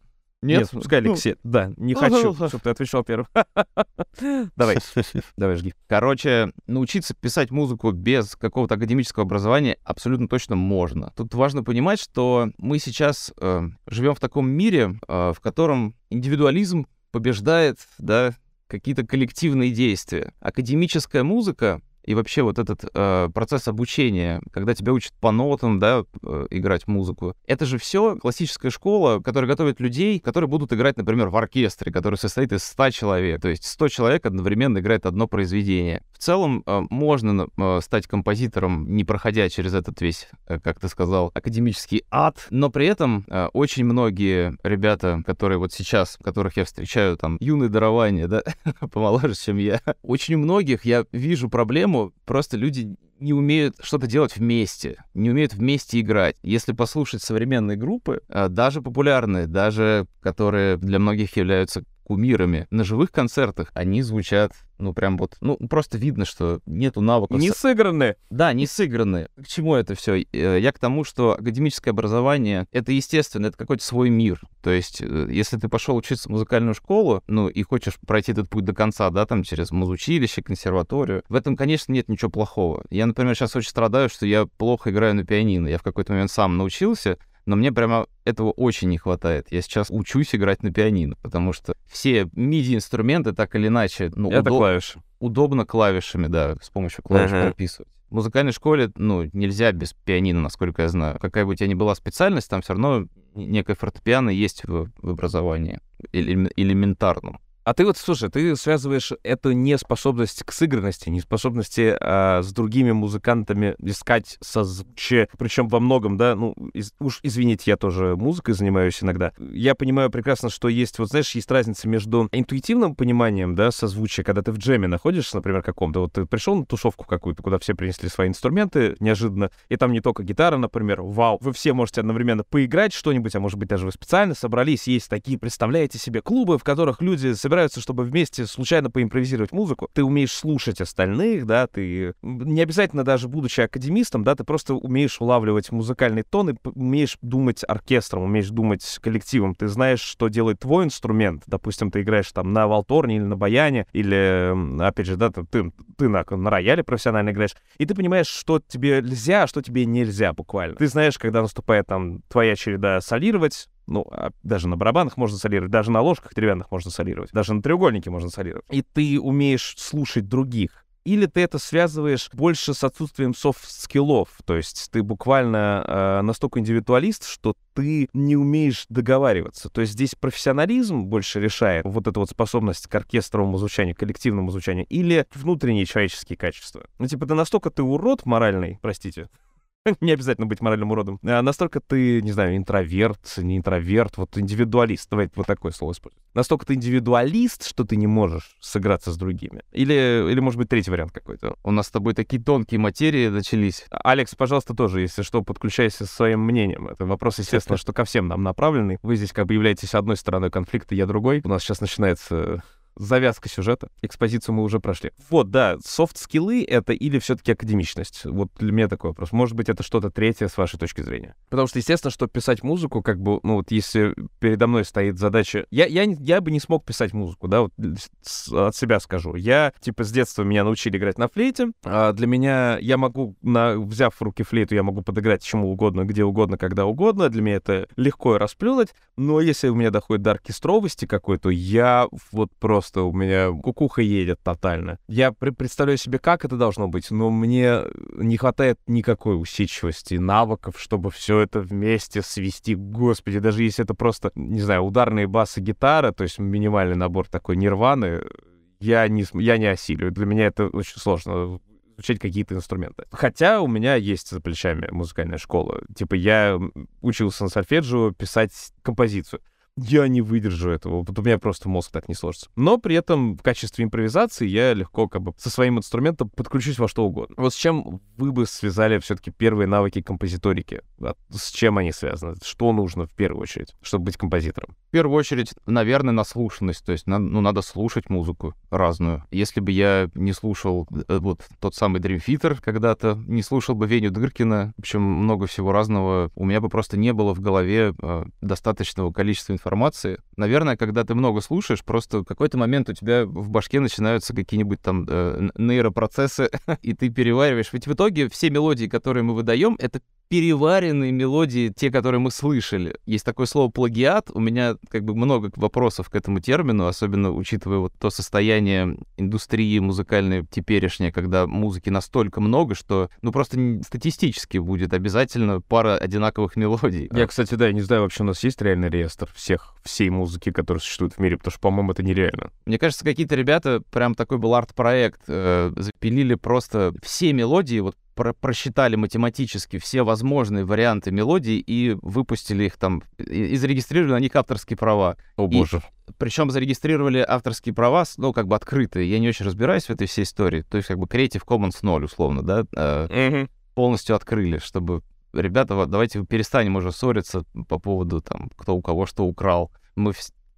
нет? Нет, пускай Алексей. Ну, да, не хочу, чтобы ты отвечал первым. Давай, давай, жги. Короче, научиться писать музыку без какого-то академического образования абсолютно точно можно. Тут важно понимать, что мы сейчас э, живем в таком мире, э, в котором индивидуализм побеждает, да, какие-то коллективные действия. Академическая музыка и вообще вот этот э, процесс обучения, когда тебя учат по нотам, да, э, играть музыку, это же все классическая школа, которая готовит людей, которые будут играть, например, в оркестре, который состоит из 100 человек. То есть 100 человек одновременно играет одно произведение. В целом э, можно э, стать композитором, не проходя через этот весь, э, как ты сказал, академический ад, но при этом очень многие ребята, которые вот сейчас, которых я встречаю, там, юные дарования, да, помоложе, чем я, очень многих я вижу проблему просто люди не умеют что-то делать вместе, не умеют вместе играть. Если послушать современные группы, даже популярные, даже которые для многих являются кумирами, на живых концертах они звучат ну, прям вот, ну, просто видно, что нету навыков. Не сыграны. Да, не сыграны. К чему это все? Э, я к тому, что академическое образование — это естественно, это какой-то свой мир. То есть, э, если ты пошел учиться в музыкальную школу, ну, и хочешь пройти этот путь до конца, да, там, через музучилище, консерваторию, в этом, конечно, нет ничего плохого. Я, например, сейчас очень страдаю, что я плохо играю на пианино. Я в какой-то момент сам научился, но мне прямо этого очень не хватает. Я сейчас учусь играть на пианино, потому что все MIDI-инструменты так или иначе... Ну, Это удоб... клавиши. Удобно клавишами, да, с помощью клавиш ага. прописывать. В музыкальной школе, ну, нельзя без пианино, насколько я знаю. Какая бы у тебя ни была специальность, там все равно некое фортепиано есть в, в образовании, элементарном. А ты вот, слушай, ты связываешь эту неспособность к сыгранности, неспособности а, с другими музыкантами искать созвучие, причем во многом, да, ну, из, уж извините, я тоже музыкой занимаюсь иногда. Я понимаю прекрасно, что есть, вот знаешь, есть разница между интуитивным пониманием, да, созвучия, когда ты в джеме находишься, например, каком-то, вот ты пришел на тусовку какую-то, куда все принесли свои инструменты неожиданно, и там не только гитара, например, вау, вы все можете одновременно поиграть что-нибудь, а может быть даже вы специально собрались, есть такие, представляете себе, клубы, в которых люди собираются собираются, чтобы вместе случайно поимпровизировать музыку. Ты умеешь слушать остальных, да, ты не обязательно даже будучи академистом, да, ты просто умеешь улавливать музыкальный тон и умеешь думать оркестром, умеешь думать коллективом. Ты знаешь, что делает твой инструмент. Допустим, ты играешь там на валторне или на баяне, или, опять же, да, ты, ты, ты на, на рояле профессионально играешь, и ты понимаешь, что тебе нельзя, а что тебе нельзя буквально. Ты знаешь, когда наступает там твоя череда солировать, ну, а даже на барабанах можно солировать, даже на ложках деревянных можно солировать, даже на треугольнике можно солировать. И ты умеешь слушать других. или ты это связываешь больше с отсутствием soft skill ов, то есть ты буквально э, настолько индивидуалист, что ты не умеешь договариваться. То есть здесь профессионализм больше решает вот эту вот способность к оркестровому звучанию, коллективному звучанию, или внутренние человеческие качества. Ну, типа, ты настолько ты урод моральный, простите, не обязательно быть моральным уродом. А настолько ты, не знаю, интроверт, не интроверт, вот индивидуалист, давайте вот такое слово используем. Настолько ты индивидуалист, что ты не можешь сыграться с другими. Или, или может быть, третий вариант какой-то. У нас с тобой такие тонкие материи начались. Алекс, пожалуйста, тоже, если что, подключайся со своим мнением. Это вопрос, естественно, что ко всем нам направленный. Вы здесь как бы являетесь одной стороной конфликта, я другой. У нас сейчас начинается завязка сюжета. Экспозицию мы уже прошли. Вот, да, софт-скиллы — это или все-таки академичность? Вот для меня такой вопрос. Может быть, это что-то третье с вашей точки зрения? Потому что, естественно, что писать музыку, как бы, ну вот если передо мной стоит задача... Я, я, я бы не смог писать музыку, да, вот от себя скажу. Я, типа, с детства меня научили играть на флейте. А для меня, я могу, на, взяв в руки флейту, я могу подыграть чему угодно, где угодно, когда угодно. Для меня это легко расплюнуть. Но если у меня доходит до оркестровости какой-то, я вот просто просто у меня кукуха едет тотально. Я представляю себе, как это должно быть, но мне не хватает никакой усидчивости, навыков, чтобы все это вместе свести. Господи, даже если это просто, не знаю, ударные басы гитара, то есть минимальный набор такой нирваны, я не, я не осилю. Для меня это очень сложно изучать какие-то инструменты. Хотя у меня есть за плечами музыкальная школа. Типа я учился на сольфеджио писать композицию я не выдержу этого, вот у меня просто мозг так не сложится. Но при этом в качестве импровизации я легко как бы со своим инструментом подключусь во что угодно. Вот с чем вы бы связали все-таки первые навыки композиторики? С чем они связаны? Что нужно в первую очередь, чтобы быть композитором? В первую очередь, наверное, наслушанность. То есть, ну, надо слушать музыку разную. Если бы я не слушал э, вот тот самый Dream Theater когда-то, не слушал бы Веню Дыркина, в общем, много всего разного, у меня бы просто не было в голове э, достаточного количества информации. Наверное, когда ты много слушаешь, просто в какой-то момент у тебя в башке начинаются какие-нибудь там э, нейропроцессы, и ты перевариваешь. Ведь в итоге все мелодии, которые мы выдаем, это переваренные мелодии, те, которые мы слышали. Есть такое слово плагиат. У меня как бы много вопросов к этому термину, особенно учитывая вот то состояние индустрии музыкальной теперешнее, когда музыки настолько много, что ну просто статистически будет обязательно пара одинаковых мелодий. Я, кстати, да, не знаю, вообще у нас есть реальный реестр всех, всей музыки, которая существует в мире, потому что, по-моему, это нереально. Мне кажется, какие-то ребята, прям такой был арт-проект, э, запилили просто все мелодии, вот про просчитали математически все возможные варианты мелодий и выпустили их там, и, и зарегистрировали на них авторские права. О боже. Причем зарегистрировали авторские права, ну, как бы открытые. Я не очень разбираюсь в этой всей истории. То есть, как бы Creative Commons 0, условно, да? Э, Полностью открыли, чтобы ребята, давайте перестанем уже ссориться по поводу там, кто у кого что украл. Мы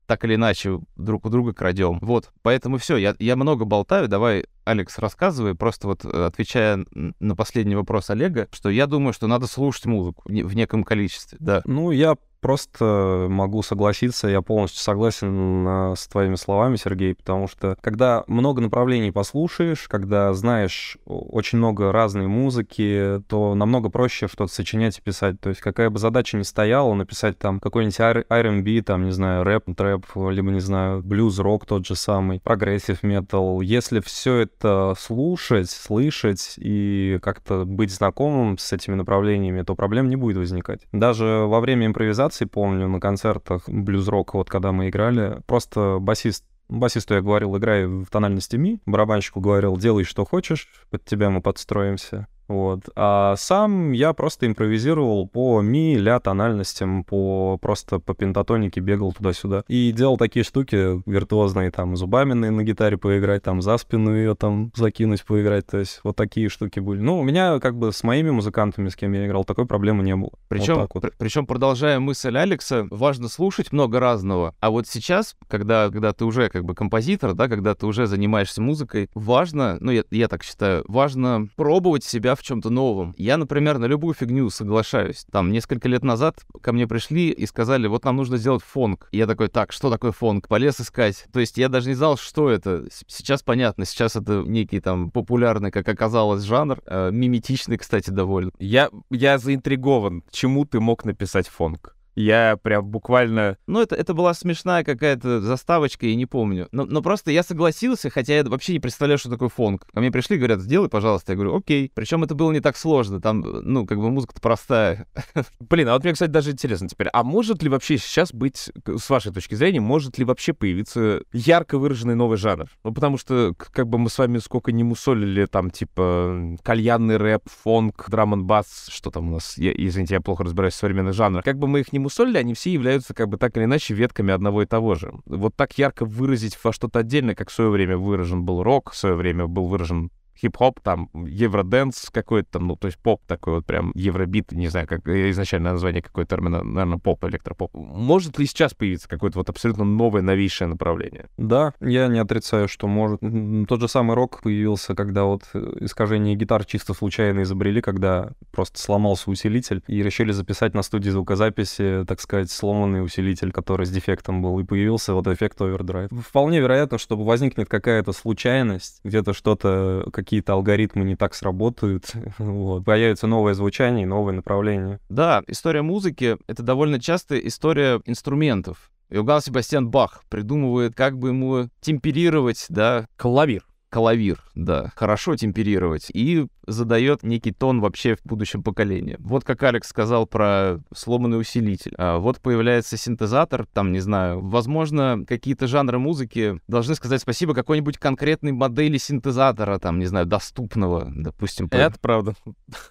так или иначе друг у друга крадем. Вот, поэтому все, я, я много болтаю, давай, Алекс, рассказывай, просто вот э, отвечая на последний вопрос Олега, что я думаю, что надо слушать музыку в неком количестве, да. Ну, я просто могу согласиться, я полностью согласен а, с твоими словами, Сергей, потому что когда много направлений послушаешь, когда знаешь очень много разной музыки, то намного проще что-то сочинять и писать. То есть какая бы задача ни стояла, написать там какой-нибудь R&B, там, не знаю, рэп, трэп, либо, не знаю, блюз, рок тот же самый, прогрессив метал. Если все это слушать, слышать и как-то быть знакомым с этими направлениями, то проблем не будет возникать. Даже во время импровизации импровизации, помню, на концертах блюз-рок, вот когда мы играли, просто басист Басисту я говорил, играй в тональности ми, барабанщику говорил, делай, что хочешь, под тебя мы подстроимся. Вот. А сам я просто импровизировал по ми, ля тональностям, по просто по пентатонике бегал туда-сюда. И делал такие штуки виртуозные, там, зубами на, на гитаре поиграть, там, за спину ее там закинуть, поиграть. То есть вот такие штуки были. Ну, у меня как бы с моими музыкантами, с кем я играл, такой проблемы не было. Причем, вот вот. причем продолжая мысль Алекса, важно слушать много разного. А вот сейчас, когда, когда ты уже как бы композитор, да, когда ты уже занимаешься музыкой, важно, ну, я, я так считаю, важно пробовать себя в чем-то новом. Я, например, на любую фигню соглашаюсь. Там несколько лет назад ко мне пришли и сказали, вот нам нужно сделать фонг. Я такой, так, что такое фонг? Полез искать. То есть я даже не знал, что это. Сейчас понятно, сейчас это некий там популярный, как оказалось, жанр. Э, миметичный, кстати, довольно. Я, я заинтригован, чему ты мог написать фонг? Я прям буквально... Ну, это, это была смешная какая-то заставочка, я не помню. Но, но просто я согласился, хотя я вообще не представляю, что такое фонг. Ко мне пришли, говорят, сделай, пожалуйста. Я говорю, окей. Причем это было не так сложно. Там, ну, как бы музыка-то простая. Блин, а вот мне, кстати, даже интересно теперь, а может ли вообще сейчас быть, с вашей точки зрения, может ли вообще появиться ярко выраженный новый жанр? Ну, потому что, как бы мы с вами сколько не мусолили, там, типа, кальянный рэп, фонк, драм н бас, что там у нас, я, извините, я плохо разбираюсь в современных жанрах. Как бы мы их не мусолили, они все являются, как бы, так или иначе, ветками одного и того же. Вот так ярко выразить во что-то отдельное, как в свое время выражен был рок, в свое время был выражен хип-хоп, там, евроденс какой-то там, ну, то есть поп такой вот прям, евробит, не знаю, как изначально название какой термин, наверное, поп, электропоп. Может ли сейчас появиться какое-то вот абсолютно новое, новейшее направление? Да, я не отрицаю, что может. Тот же самый рок появился, когда вот э, искажение гитар чисто случайно изобрели, когда просто сломался усилитель, и решили записать на студии звукозаписи, так сказать, сломанный усилитель, который с дефектом был, и появился вот эффект овердрайв. Вполне вероятно, что возникнет какая-то случайность, где-то что-то, какие-то алгоритмы не так сработают, вот. появится новое звучание и новое направление. Да, история музыки — это довольно часто история инструментов. Иоганн Себастьян Бах придумывает, как бы ему темперировать, да, клавир клавир, да, хорошо темперировать, и задает некий тон вообще в будущем поколении. Вот как Алекс сказал про сломанный усилитель. А вот появляется синтезатор, там, не знаю, возможно, какие-то жанры музыки должны сказать спасибо какой-нибудь конкретной модели синтезатора, там, не знаю, доступного, допустим. Это правда.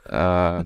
А,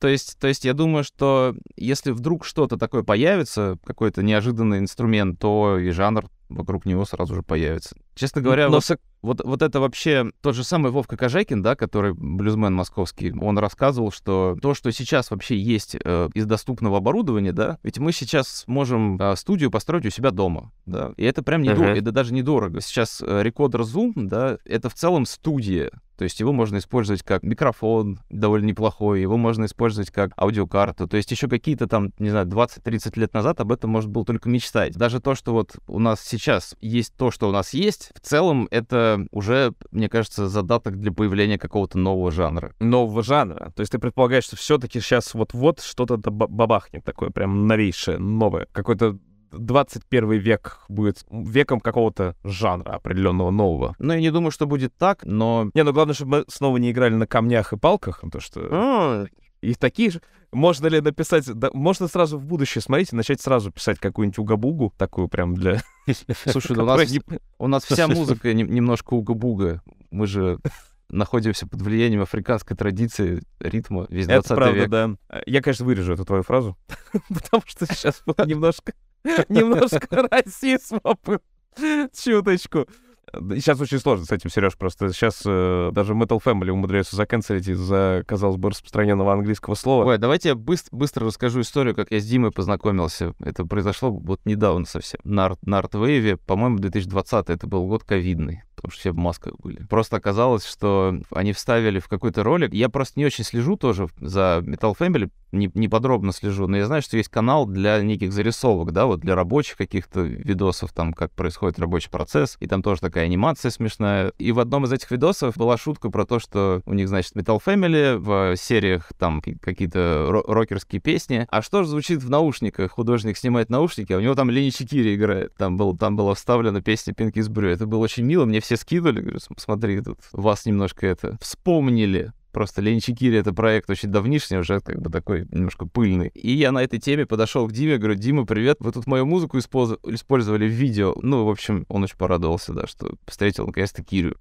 то есть, то есть я думаю, что если вдруг что-то такое появится, какой-то неожиданный инструмент, то и жанр вокруг него сразу же появится. Честно говоря, Но... вот, вот, вот это вообще тот же самый Вовка Кожакин, да, который блюзмен московский, он рассказывал, что то, что сейчас вообще есть э, из доступного оборудования, да, ведь мы сейчас можем э, студию построить у себя дома, да, и это прям недорого, uh-huh. это даже недорого. Сейчас э, рекордер Zoom, да, это в целом студия, то есть его можно использовать как микрофон довольно неплохой, его можно использовать как аудиокарту. То есть еще какие-то там, не знаю, 20-30 лет назад об этом можно было только мечтать. Даже то, что вот у нас сейчас есть то, что у нас есть, в целом это уже, мне кажется, задаток для появления какого-то нового жанра. Нового жанра? То есть ты предполагаешь, что все-таки сейчас вот-вот что-то бабахнет такое прям новейшее, новое, какой-то 21 век будет веком какого-то жанра определенного нового. Ну, я не думаю, что будет так, но... Не, ну главное, чтобы мы снова не играли на камнях и палках, то что... А, и такие же... Можно ли написать... Да, можно сразу в будущее, смотрите, начать сразу писать какую-нибудь угабугу, такую прям для... Слушай, у нас, у нас вся музыка немножко угабуга. Мы же находимся под влиянием африканской традиции, ритма весь 20 Это правда, век. да. Я, конечно, вырежу эту твою фразу, потому что сейчас немножко, немножко расизма был. Чуточку. Сейчас очень сложно с этим, Сереж, просто сейчас э, даже Metal Family умудряются заканцелить из-за, казалось бы, распространенного английского слова. Ой, давайте я быстро, быстро расскажу историю, как я с Димой познакомился. Это произошло вот недавно совсем. На, на Артвейве, по-моему, 2020 это был год ковидный потому что все в масках были. Просто оказалось, что они вставили в какой-то ролик. Я просто не очень слежу тоже за Metal Family, не, не подробно слежу, но я знаю, что есть канал для неких зарисовок, да, вот для рабочих каких-то видосов, там, как происходит рабочий процесс, и там тоже такая анимация смешная. И в одном из этих видосов была шутка про то, что у них, значит, Metal Family в сериях там какие-то рокерские песни. А что же звучит в наушниках? Художник снимает наушники, а у него там Лени Чикири играет. Там, был, там была вставлена песня Pinky Brew. Это было очень мило, мне все скидывали, говорю, смотри, тут вас немножко это вспомнили. Просто Ленчикири это проект очень давнишний, уже как бы такой немножко пыльный. И я на этой теме подошел к Диме, говорю, Дима, привет, вы тут мою музыку использовали в видео. Ну, в общем, он очень порадовался, да, что встретил наконец-то Кирю.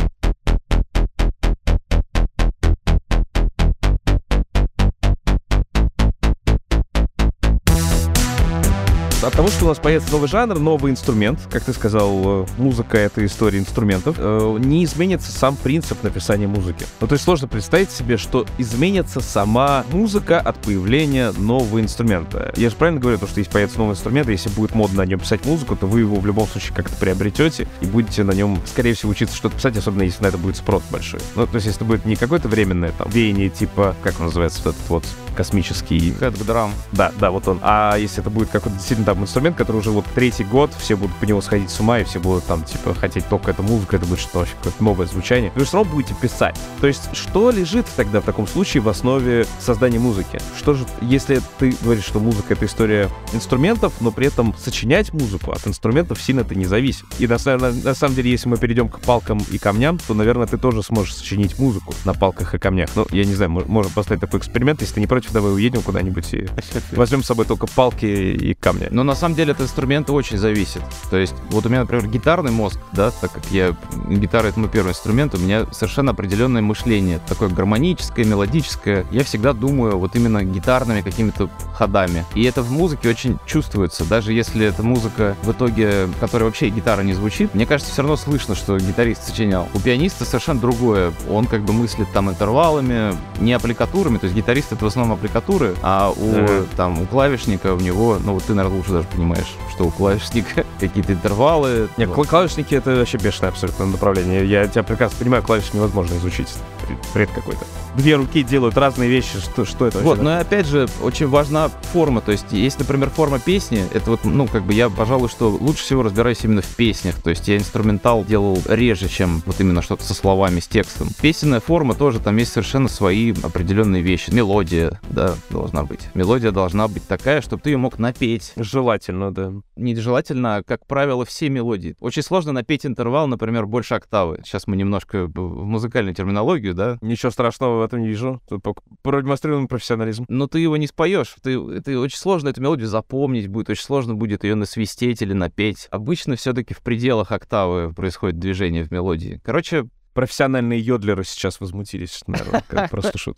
От того, что у нас появится новый жанр, новый инструмент, как ты сказал, э, музыка — это история инструментов, э, не изменится сам принцип написания музыки. Ну, то есть сложно представить себе, что изменится сама музыка от появления нового инструмента. Я же правильно говорю, то, что если появится новый инструмент, если будет модно на нем писать музыку, то вы его в любом случае как-то приобретете и будете на нем, скорее всего, учиться что-то писать, особенно если на это будет спрос большой. Ну, то есть если это будет не какое-то временное там веяние, типа, как он называется, вот этот вот космический. Хэддрам. Да, да, вот он. А если это будет какой-то действительно там инструмент, который уже вот третий год, все будут по нему сходить с ума, и все будут там, типа, хотеть только эту музыку, это будет что вообще какое-то новое звучание. Вы все равно будете писать. То есть, что лежит тогда в таком случае в основе создания музыки? Что же, если ты говоришь, что музыка — это история инструментов, но при этом сочинять музыку от инструментов сильно это не зависит. И на, на, на самом деле, если мы перейдем к палкам и камням, то, наверное, ты тоже сможешь сочинить музыку на палках и камнях. Ну, я не знаю, можем поставить такой эксперимент. Если ты не против, давай уедем куда-нибудь и возьмем с собой только палки и камни. Но на самом деле от инструмента очень зависит. То есть, вот у меня, например, гитарный мозг, да, так как я гитара это мой первый инструмент, у меня совершенно определенное мышление, такое гармоническое, мелодическое. Я всегда думаю вот именно гитарными какими-то ходами. И это в музыке очень чувствуется. Даже если эта музыка в итоге, которая вообще гитара не звучит, мне кажется, все равно слышно, что гитарист сочинял. У пианиста совершенно другое. Он как бы мыслит там интервалами, не аппликатурами. То есть гитарист это в основном аппликатуры, а у uh-huh. там у клавишника у него, ну вот ты, наверное, лучше даже понимаешь, что у клавишника какие-то интервалы. Нет, вот. клавишники это вообще бешеное абсолютно направление. Я тебя прекрасно понимаю, клавиши невозможно изучить. Бред какой-то. Две руки делают разные вещи. Что, что это Вот, но опять же, очень важна форма. То есть, есть, например, форма песни, это вот, ну, как бы я, пожалуй, что лучше всего разбираюсь именно в песнях. То есть я инструментал делал реже, чем вот именно что-то со словами, с текстом. Песенная форма тоже, там есть совершенно свои определенные вещи. Мелодия, да, должна быть. Мелодия должна быть такая, чтобы ты ее мог напеть. Желательно, да. Не желательно, а, как правило, все мелодии. Очень сложно напеть интервал, например, больше октавы. Сейчас мы немножко в музыкальную терминологию, да? Ничего страшного в этом не вижу. Тут продемонстрируем профессионализм. Но ты его не споешь. Ты, ты очень сложно эту мелодию запомнить будет, очень сложно будет ее насвистеть или напеть. Обычно все-таки в пределах октавы происходит движение в мелодии. Короче, профессиональные йодлеры сейчас возмутились, наверное, как просто шут.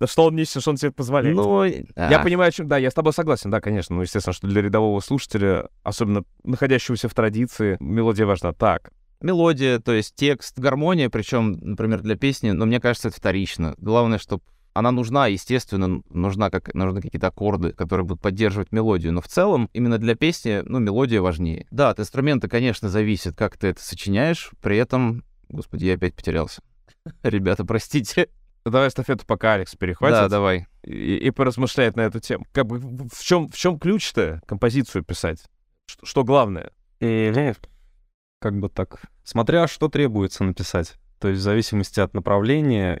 Да что он несет, что он себе позволяет? Ну, я понимаю, чем... Да, я с тобой согласен, да, конечно. Ну, естественно, что для рядового слушателя, особенно находящегося в традиции, мелодия важна. Так, мелодия, то есть текст, гармония, причем, например, для песни, но мне кажется, это вторично. Главное, чтобы она нужна, естественно, нужна как, нужны какие-то аккорды, которые будут поддерживать мелодию, но в целом именно для песни, ну, мелодия важнее. Да, от инструмента, конечно, зависит, как ты это сочиняешь, при этом, господи, я опять потерялся. Ребята, простите. Давай эстафету пока Алекс перехватит. Да, давай. И, и поразмышляет на эту тему. Как бы в чем, в чем ключ-то композицию писать? Что, что главное? Как бы так, смотря что требуется написать. То есть в зависимости от направления,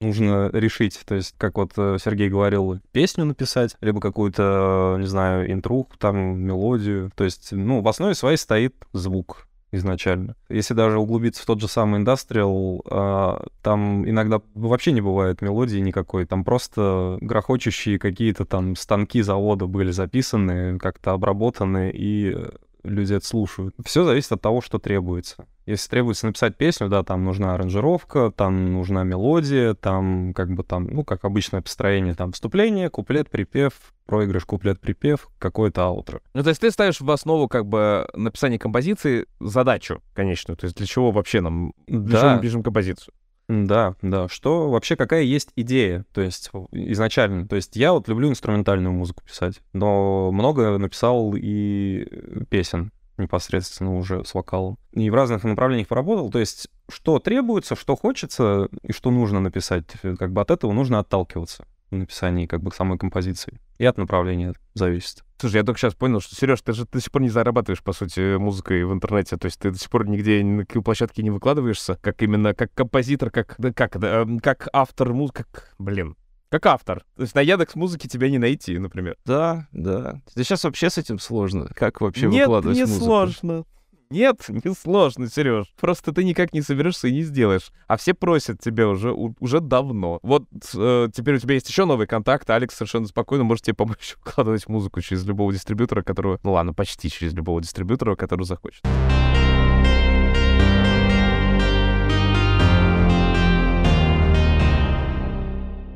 нужно решить. То есть, как вот э, Сергей говорил, песню написать, либо какую-то, не знаю, интруху, там, мелодию. То есть, ну, в основе своей стоит звук изначально. Если даже углубиться в тот же самый индастриал, э, там иногда вообще не бывает мелодии никакой, там просто грохочущие какие-то там станки завода были записаны, как-то обработаны, и люди это слушают. Все зависит от того, что требуется. Если требуется написать песню, да, там нужна аранжировка, там нужна мелодия, там как бы там, ну, как обычное построение, там вступление, куплет, припев, проигрыш, куплет, припев, какой-то аутро. Ну, то есть ты ставишь в основу как бы написания композиции задачу конечную, то есть для чего вообще нам, для да. чего мы пишем композицию? Да, да. Что вообще, какая есть идея, то есть изначально. То есть я вот люблю инструментальную музыку писать, но много написал и песен непосредственно уже с вокалом. И в разных направлениях поработал. То есть что требуется, что хочется и что нужно написать, как бы от этого нужно отталкиваться написании как бы самой композиции. И от направления зависит. Слушай, я только сейчас понял, что, Сереж, ты же до сих пор не зарабатываешь, по сути, музыкой в интернете. То есть ты до сих пор нигде на какой площадке не выкладываешься, как именно как композитор, как, да, как, да, эм, как автор музыки, как, блин, как автор. То есть на Яндекс музыки тебя не найти, например. Да, да. Да сейчас вообще с этим сложно. Как вообще Нет, выкладывать не музыку? сложно. Нет, не сложно, Сереж. Просто ты никак не соберешься и не сделаешь. А все просят тебя уже, уже давно. Вот э, теперь у тебя есть еще новый контакт. Алекс совершенно спокойно может тебе помочь укладывать музыку через любого дистрибьютора, которого... Ну ладно, почти через любого дистрибьютора, который захочет.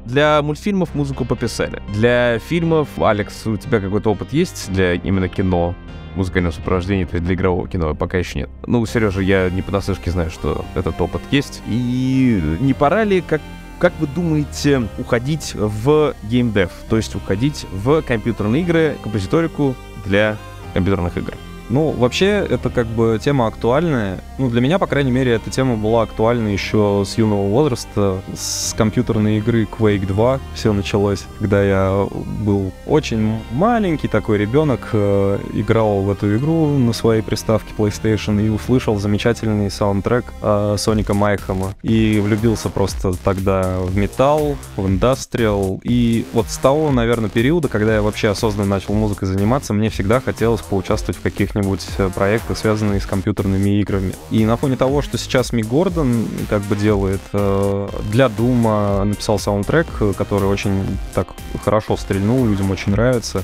Для мультфильмов музыку пописали. Для фильмов, Алекс, у тебя какой-то опыт есть для именно кино? Музыкального сопровождения для игрового кино пока еще нет. Ну, Сережа, я не понаслышке знаю, что этот опыт есть. И не пора ли, как как вы думаете уходить в геймдев, то есть уходить в компьютерные игры, композиторику для компьютерных игр? Ну, вообще, это как бы тема актуальная. Ну, для меня, по крайней мере, эта тема была актуальна еще с юного возраста. С компьютерной игры Quake 2 все началось, когда я был очень маленький такой ребенок, э, играл в эту игру на своей приставке PlayStation и услышал замечательный саундтрек э, Sonic а Mayhem а. И влюбился просто тогда в металл, в индастриал. И вот с того, наверное, периода, когда я вообще осознанно начал музыкой заниматься, мне всегда хотелось поучаствовать в каких-нибудь каких-нибудь э, проектах, связанных с компьютерными играми. И на фоне того, что сейчас Мик Гордон как бы делает, э, для Doom а написал саундтрек, который очень так хорошо стрельнул, людям очень нравится.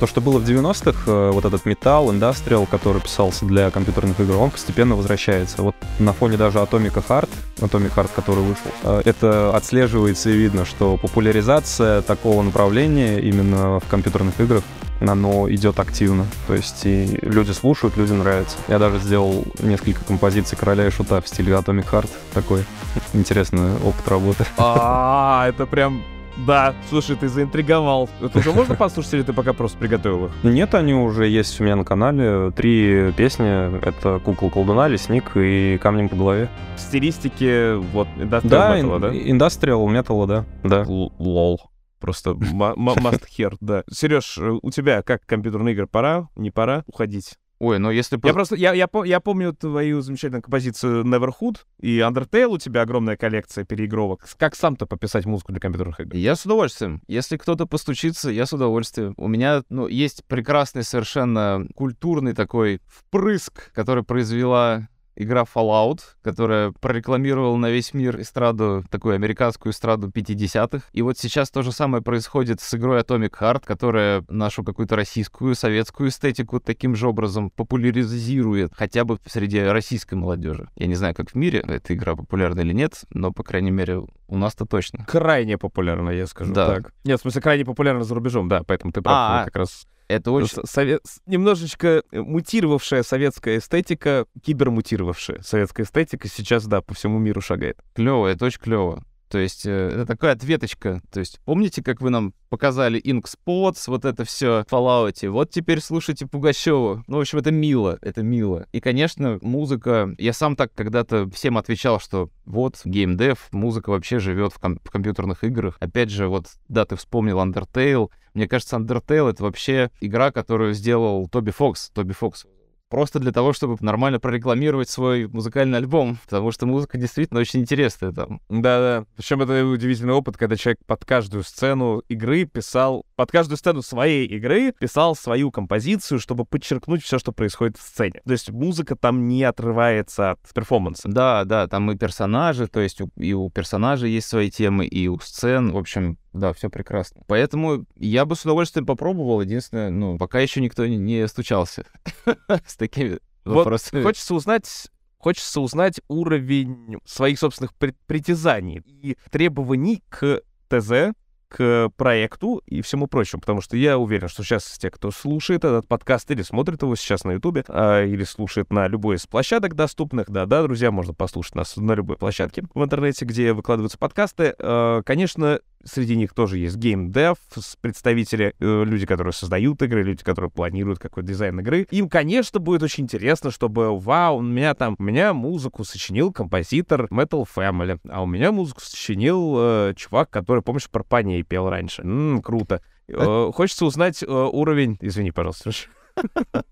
То, что было в 90-х, э, вот этот металл, индастриал, который писался для компьютерных игр, он постепенно возвращается. Вот на фоне даже Atomic Heart, Atomic Heart, который вышел, это отслеживается и видно, что популяризация такого направления именно в компьютерных играх оно идет активно. То есть и люди слушают, людям нравится. Я даже сделал несколько композиций короля и шута в стиле Atomic Heart. Такой интересный опыт работы. А, это прям да, слушай, ты заинтриговал. Это уже можно послушать, или ты пока просто приготовил их? Нет, они уже есть у меня на канале. Три песни. Это «Кукла колдуна», «Лесник» и «Камнем по голове». В стилистике вот индастриал да, металла, да? индастриал металла, да. да. Лол. Просто must hear, да. Сереж, у тебя как компьютерные игры? Пора? Не пора уходить? Ой, но если... Я просто, я, я, я помню твою замечательную композицию Neverhood и Undertale, у тебя огромная коллекция переигровок. Как сам-то пописать музыку для компьютерных игр? Я с удовольствием. Если кто-то постучится, я с удовольствием. У меня, ну, есть прекрасный совершенно культурный такой впрыск, который произвела игра Fallout, которая прорекламировала на весь мир эстраду, такую американскую эстраду 50-х. И вот сейчас то же самое происходит с игрой Atomic Heart, которая нашу какую-то российскую, советскую эстетику таким же образом популяризирует, хотя бы среди российской молодежи. Я не знаю, как в мире эта игра популярна или нет, но, по крайней мере, у нас-то точно. Крайне популярна, я скажу да. так. Нет, в смысле, крайне популярна за рубежом, да, поэтому ты прав, А-а. как раз это очень... Совет... Немножечко э, мутировавшая советская эстетика, кибермутировавшая советская эстетика сейчас, да, по всему миру шагает. Клево, это очень клево. То есть э, это такая ответочка. То есть помните, как вы нам показали Spots, вот это все в Fallout? Вот теперь слушайте Пугачева. Ну, в общем, это мило, это мило. И, конечно, музыка... Я сам так когда-то всем отвечал, что вот, геймдев, музыка вообще живет в, ком- в компьютерных играх. Опять же, вот, да, ты вспомнил Undertale. Мне кажется, Undertale — это вообще игра, которую сделал Тоби Фокс. Тоби Фокс просто для того, чтобы нормально прорекламировать свой музыкальный альбом, потому что музыка действительно очень интересная там. Да-да. Причем это удивительный опыт, когда человек под каждую сцену игры писал, под каждую сцену своей игры писал свою композицию, чтобы подчеркнуть все, что происходит в сцене. То есть музыка там не отрывается от перформанса. Да, да, там и персонажи, то есть и у персонажей есть свои темы, и у сцен, в общем, да, все прекрасно. Поэтому я бы с удовольствием попробовал. Единственное, ну, пока еще никто не, не стучался с такими вопросами. Хочется узнать, хочется узнать уровень своих собственных притязаний и требований к ТЗ, к проекту и всему прочему, потому что я уверен, что сейчас те, кто слушает этот подкаст или смотрит его сейчас на Ютубе, а, или слушает на любой из площадок доступных, да-да, друзья, можно послушать нас на любой площадке в интернете, где выкладываются подкасты, а, конечно, Среди них тоже есть геймдев, представители, э, люди, которые создают игры, люди, которые планируют какой-то дизайн игры. Им, конечно, будет очень интересно, чтобы, вау, у меня там, у меня музыку сочинил композитор Metal Family, а у меня музыку сочинил э, чувак, который, помнишь, про Паней пел раньше. М-м, круто. Э, хочется узнать э, уровень... Извини, пожалуйста.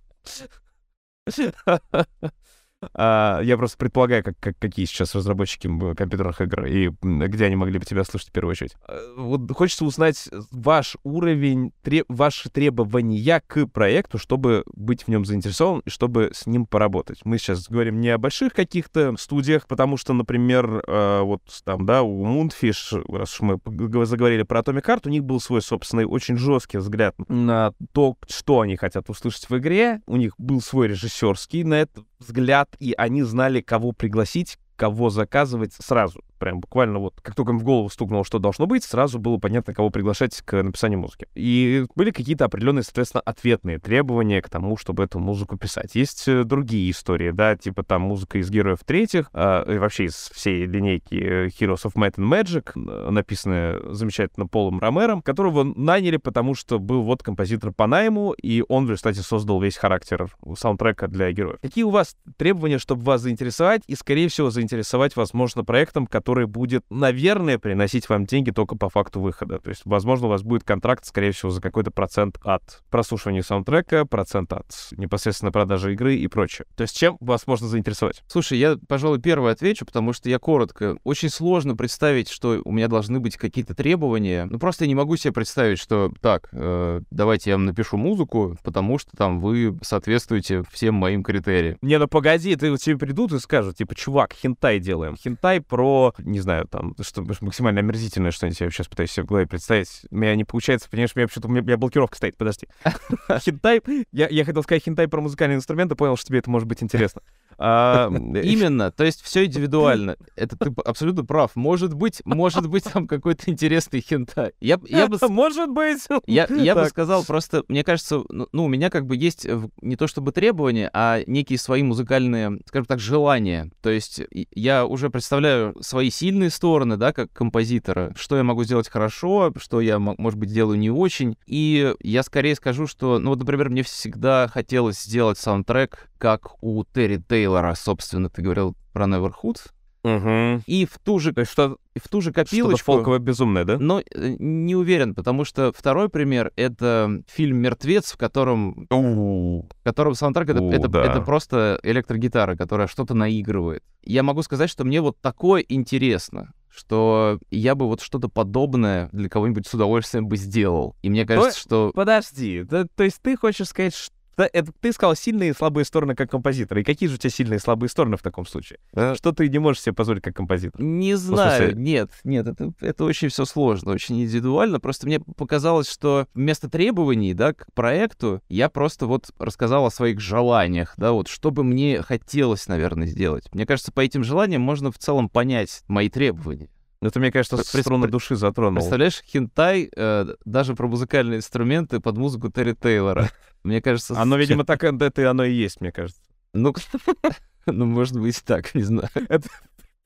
А, я просто предполагаю, как, как, какие сейчас разработчики компьютерных игр и где они могли бы тебя слушать в первую очередь. А, вот хочется узнать ваш уровень, треб, ваши требования к проекту, чтобы быть в нем заинтересован и чтобы с ним поработать. Мы сейчас говорим не о больших каких-то студиях, потому что, например, э, вот там, да, у Moonfish, раз уж мы заговорили про Atomic Heart, у них был свой собственный очень жесткий взгляд на то, что они хотят услышать в игре. У них был свой режиссерский на это взгляд, и они знали, кого пригласить, кого заказывать сразу. Прям буквально вот, как только им в голову стукнуло, что должно быть, сразу было понятно, кого приглашать к написанию музыки. И были какие-то определенные, соответственно, ответные требования к тому, чтобы эту музыку писать. Есть э, другие истории, да, типа там музыка из Героев Третьих, э, и вообще из всей линейки э, Heroes of Might and Magic, написанная замечательно Полом Ромером, которого наняли, потому что был вот композитор по найму, и он результате создал весь характер саундтрека для героев. Какие у вас требования, чтобы вас заинтересовать, и, скорее всего, заинтересовать, возможно, проектом, который будет, наверное, приносить вам деньги только по факту выхода. То есть, возможно, у вас будет контракт, скорее всего, за какой-то процент от прослушивания саундтрека, процент от непосредственно продажи игры и прочее. То есть, чем вас можно заинтересовать? Слушай, я, пожалуй, первый отвечу, потому что я коротко. Очень сложно представить, что у меня должны быть какие-то требования. Ну, просто я не могу себе представить, что так, э, давайте я вам напишу музыку, потому что там вы соответствуете всем моим критериям. Не, ну погоди, ты вот тебе придут и скажут, типа, чувак, хентай делаем. Хентай про, не знаю, там, что максимально омерзительное что-нибудь я сейчас пытаюсь себе в голове представить. У меня не получается, понимаешь, у меня почему-то у меня, у меня блокировка стоит, подожди. Хентай, я, я хотел сказать хентай про музыкальные инструменты, понял, что тебе это может быть интересно. А, Именно, то есть все индивидуально. Это ты абсолютно прав. Может быть, может быть там какой-то интересный хентай. Я, я бы, Может быть. я, я бы сказал просто, мне кажется, ну, ну, у меня как бы есть не то чтобы требования, а некие свои музыкальные, скажем так, желания. То есть я уже представляю свои сильные стороны, да, как композитора, что я могу сделать хорошо, что я, мо- может быть, делаю не очень. И я скорее скажу, что, ну вот, например, мне всегда хотелось сделать саундтрек, как у Терри Тейлора, собственно, ты говорил про Neverhood. Мгм. И в ту же, То что, в ту же что-то копилочку... фолковое безумное, да? Но э, не уверен, потому что второй пример — это фильм «Мертвец», в котором, в котором саундтрек — это, У, это, да. это просто электрогитара, которая что-то наигрывает. Я могу сказать, что мне вот такое интересно, что я бы вот что-то подобное для кого-нибудь с удовольствием бы сделал. И мне кажется, что... Подожди, да, то есть ты хочешь сказать, что это ты сказал сильные и слабые стороны как композитор. И какие же у тебя сильные и слабые стороны в таком случае? Что ты не можешь себе позволить как композитор? Не знаю, смысле- нет, нет, это, это очень все сложно, очень индивидуально. Просто мне показалось, что вместо требований, да, к проекту, я просто вот рассказал о своих желаниях, да, вот что бы мне хотелось, наверное, сделать. Мне кажется, по этим желаниям можно в целом понять мои требования. Ну, ты, мне кажется, Пред- струны души затронул. Представляешь, хентай э, даже про музыкальные инструменты под музыку Терри Тейлора. Мне кажется... Оно, видимо, так это и оно и есть, мне кажется. Ну, ну, может быть, так, не знаю.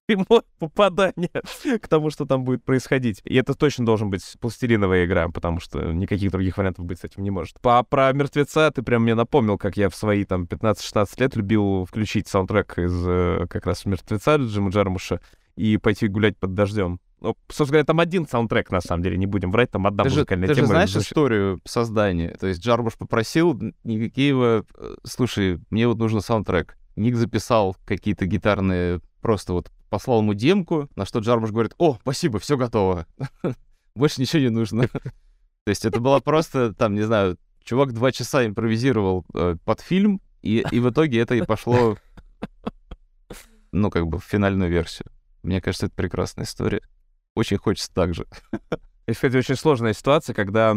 Прямое попадание к тому, что там будет происходить. И это точно должен быть пластилиновая игра, потому что никаких других вариантов быть с этим не может. По, про мертвеца ты прям мне напомнил, как я в свои там 15-16 лет любил включить саундтрек из э, как раз мертвеца Джима Джармуша и пойти гулять под дождем. Ну, собственно говоря, там один саундтрек, на самом деле, не будем врать, там одна Ты же, музыкальная ты же тема. знаешь звучит. историю создания? То есть Джарбуш попросил Никакиева, э, слушай, мне вот нужен саундтрек. Ник записал какие-то гитарные, просто вот послал ему демку, на что Джарбуш говорит, о, спасибо, все готово. Больше ничего не нужно. То есть это было просто, там, не знаю, чувак два часа импровизировал э, под фильм, и, и в итоге это и пошло, ну, как бы, в финальную версию. Мне кажется, это прекрасная история. Очень хочется так же. Это, кстати, очень сложная ситуация, когда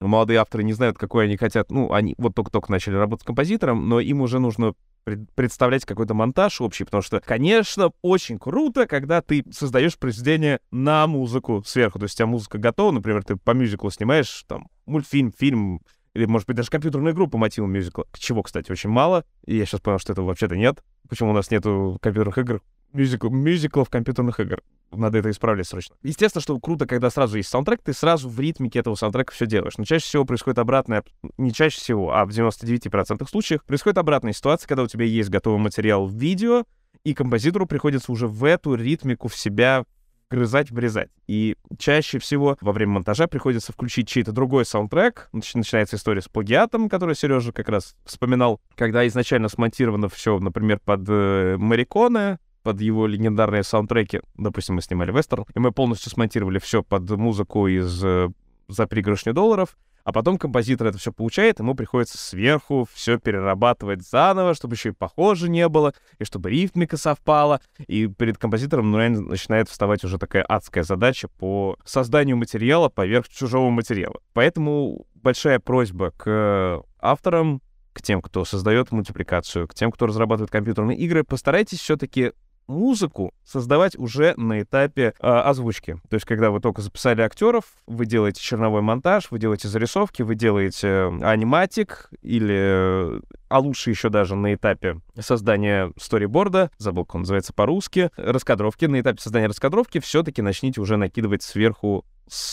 молодые авторы не знают, какой они хотят. Ну, они вот только-только начали работать с композитором, но им уже нужно пред- представлять какой-то монтаж общий, потому что, конечно, очень круто, когда ты создаешь произведение на музыку сверху. То есть у тебя музыка готова, например, ты по мюзиклу снимаешь там мультфильм, фильм, или, может быть, даже компьютерную игру по мотивам мюзикла. Чего, кстати, очень мало. И я сейчас понял, что этого вообще-то нет. Почему у нас нету компьютерных игр? Мюзикл, мюзиклов компьютерных игр. Надо это исправлять срочно. Естественно, что круто, когда сразу есть саундтрек, ты сразу в ритмике этого саундтрека все делаешь. Но чаще всего происходит обратное, не чаще всего, а в 99% случаев происходит обратная ситуация, когда у тебя есть готовый материал в видео, и композитору приходится уже в эту ритмику в себя грызать, врезать. И чаще всего во время монтажа приходится включить чей-то другой саундтрек. Нач- начинается история с плагиатом, который Сережа как раз вспоминал, когда изначально смонтировано все, например, под э, Мариконе, под его легендарные саундтреки. Допустим, мы снимали вестерн, и мы полностью смонтировали все под музыку из э, «За пригоршню долларов», а потом композитор это все получает, ему приходится сверху все перерабатывать заново, чтобы еще и похоже не было, и чтобы ритмика совпала. И перед композитором ну, реально начинает вставать уже такая адская задача по созданию материала поверх чужого материала. Поэтому большая просьба к авторам, к тем, кто создает мультипликацию, к тем, кто разрабатывает компьютерные игры, постарайтесь все-таки музыку создавать уже на этапе э, озвучки. То есть, когда вы только записали актеров, вы делаете черновой монтаж, вы делаете зарисовки, вы делаете э, аниматик или, э, а лучше еще даже на этапе создания сториборда, забыл, как он называется по-русски, раскадровки, на этапе создания раскадровки все-таки начните уже накидывать сверху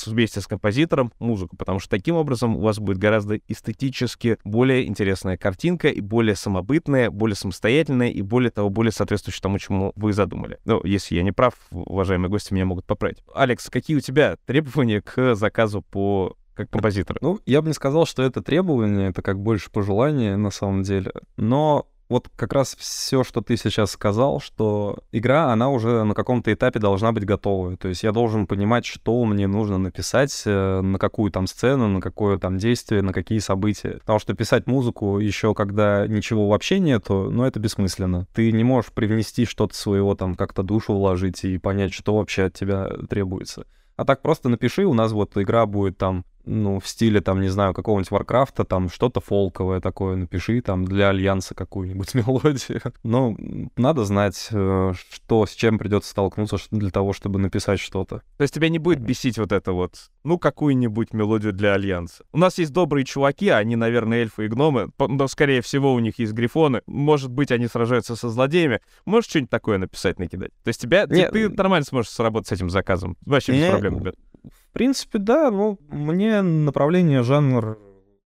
вместе с композитором музыку, потому что таким образом у вас будет гораздо эстетически более интересная картинка и более самобытная, более самостоятельная и более того, более соответствующая тому, чему вы задумали. Ну, если я не прав, уважаемые гости меня могут поправить. Алекс, какие у тебя требования к заказу по как композитора? Ну, я бы не сказал, что это требование, это как больше пожелание на самом деле. Но вот как раз все, что ты сейчас сказал, что игра, она уже на каком-то этапе должна быть готова. То есть я должен понимать, что мне нужно написать, э, на какую там сцену, на какое там действие, на какие события. Потому что писать музыку еще когда ничего вообще нету, ну это бессмысленно. Ты не можешь привнести что-то своего там, как-то душу вложить и понять, что вообще от тебя требуется. А так просто напиши, у нас вот игра будет там ну, в стиле, там, не знаю, какого-нибудь Warcraft а, там, что-то фолковое такое напиши, там, для Альянса какую-нибудь мелодию. Но надо знать, э, что, с чем придется столкнуться для того, чтобы написать что-то. То есть тебя не будет бесить вот это вот, ну, какую-нибудь мелодию для Альянса. У нас есть добрые чуваки, они, наверное, эльфы и гномы, но, скорее всего, у них есть грифоны. Может быть, они сражаются со злодеями. Можешь что-нибудь такое написать, накидать? То есть тебя, Нет. ты, ты нормально сможешь сработать с этим заказом. Вообще без проблем, ребят. В принципе, да, ну, мне направление, жанр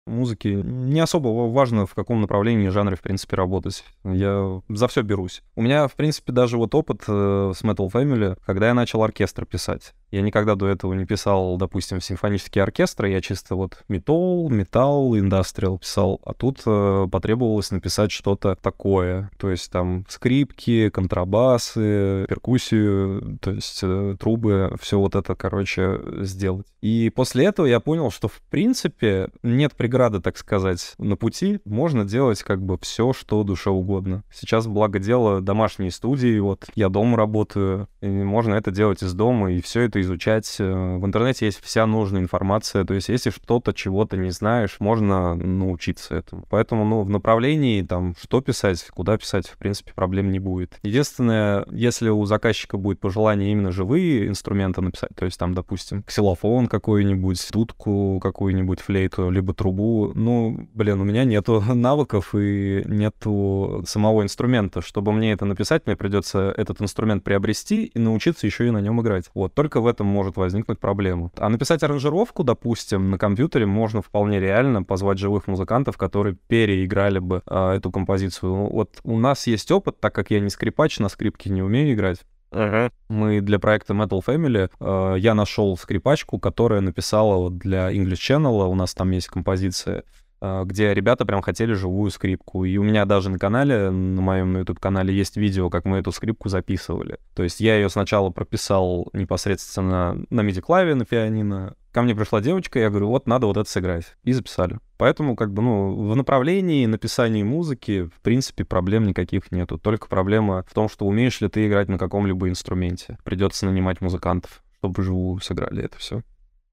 музыки не особо важно, в каком направлении жанре, в принципе, работать. Я за все берусь. У меня, в принципе, даже вот опыт э, с Metal Family, когда я начал оркестр писать. Я никогда до этого не писал, допустим, симфонические оркестры, я чисто вот метал, металл, индастриал писал, а тут э, потребовалось написать что-то такое, то есть там скрипки, контрабасы, перкуссию, то есть э, трубы, все вот это, короче, сделать. И после этого я понял, что в принципе нет преграды, так сказать, на пути, можно делать как бы все, что душе угодно. Сейчас, благо дело, домашние студии, вот я дома работаю, и можно это делать из дома, и все это это изучать. Э, в интернете есть вся нужная информация. То есть, если что-то, чего-то не знаешь, можно научиться этому. Поэтому, ну, в направлении, там, что писать, куда писать, в принципе, проблем не будет. Единственное, если у заказчика будет пожелание именно живые инструменты написать, то есть, там, допустим, ксилофон какой-нибудь, дудку какую-нибудь, флейту, либо трубу, ну, блин, у меня нету навыков и нету самого инструмента. Чтобы мне это написать, мне придется этот инструмент приобрести и научиться еще и на нем играть. Вот, только в в этом может возникнуть проблема. А написать аранжировку, допустим, на компьютере можно вполне реально позвать живых музыкантов, которые переиграли бы э, эту композицию. Вот у нас есть опыт, так как я не скрипач, на скрипке не умею играть. Uh-huh. Мы для проекта Metal Family, э, я нашел скрипачку, которая написала вот для English Channel, у нас там есть композиция а, где ребята прям хотели живую скрипку. И у меня даже на канале, на моем на YouTube-канале есть видео, как мы эту скрипку записывали. То есть я ее сначала прописал непосредственно на MIDI-клаве, на пианино. Ко мне пришла девочка, я говорю, вот надо вот это сыграть. И записали. Поэтому, как бы, ну, в направлении написания музыки, в принципе, проблем никаких нету. Только проблема в том, что умеешь ли ты играть на каком-либо инструменте. Придется нанимать музыкантов, чтобы живую сыграли это все.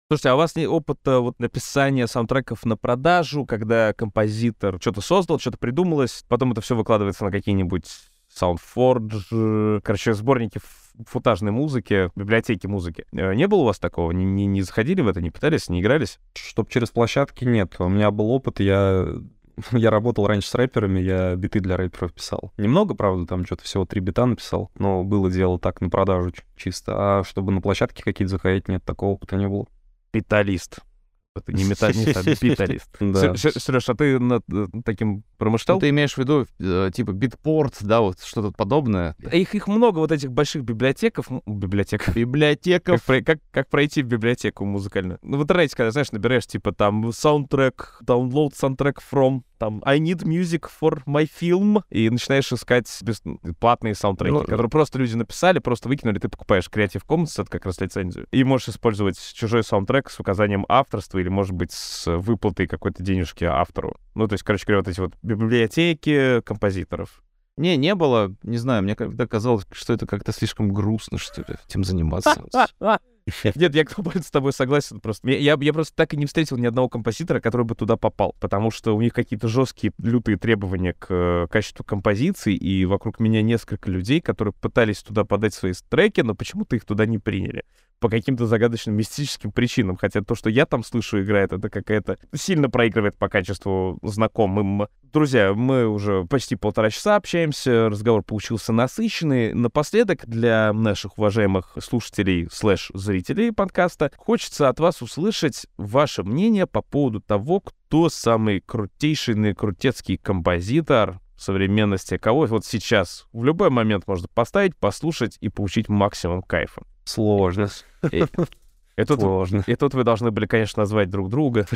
Слушайте, а у вас нет опыта вот написания саундтреков на продажу, когда композитор что-то создал, что-то придумалось, потом это все выкладывается на какие-нибудь SoundForge, короче, сборники футажной музыки, библиотеки музыки. Э, не было у вас такого? Не, не, не заходили в это, не пытались, не игрались? Чтоб через площадки нет. У меня был опыт, я я работал раньше с рэперами, я биты для рэперов писал. Немного, правда, там что-то всего три бита написал, но было дело так на продажу чисто. А чтобы на площадке какие-то заходить, нет, такого опыта не было питалист. Это не металлист, а питалист. Сереж, а ты над э, таким промышлял? Ты имеешь в виду, э, типа, Beatport, да, вот что-то подобное? Их, их много, вот этих больших библиотеков. Библиотек. Библиотеков. Как, как, как пройти в библиотеку музыкальную? Ну, в интернете, когда, знаешь, набираешь, типа, там, саундтрек, download soundtrack from там I need music for my film, и начинаешь искать бесплатные саундтреки, ну, которые просто люди написали, просто выкинули, ты покупаешь Creative Commons, это как раз лицензию, и можешь использовать чужой саундтрек с указанием авторства или, может быть, с выплатой какой-то денежки автору. Ну, то есть, короче говоря, вот эти вот библиотеки композиторов. Не, не было. Не знаю, мне когда казалось, что это как-то слишком грустно, что ли, этим заниматься. Нет, я с тобой согласен просто. Я, я просто так и не встретил ни одного композитора, который бы туда попал, потому что у них какие-то жесткие, лютые требования к э, качеству композиции, и вокруг меня несколько людей, которые пытались туда подать свои треки, но почему-то их туда не приняли по каким-то загадочным мистическим причинам. Хотя то, что я там слышу, играет, это какая-то сильно проигрывает по качеству знакомым. Друзья, мы уже почти полтора часа общаемся, разговор получился насыщенный. Напоследок для наших уважаемых слушателей слэш-зрителей подкаста хочется от вас услышать ваше мнение по поводу того, кто самый крутейший наикрутецкий композитор современности, кого вот сейчас в любой момент можно поставить, послушать и получить максимум кайфа. Сложно. И, и тут, Сложно. И тут вы должны были, конечно, назвать друг друга.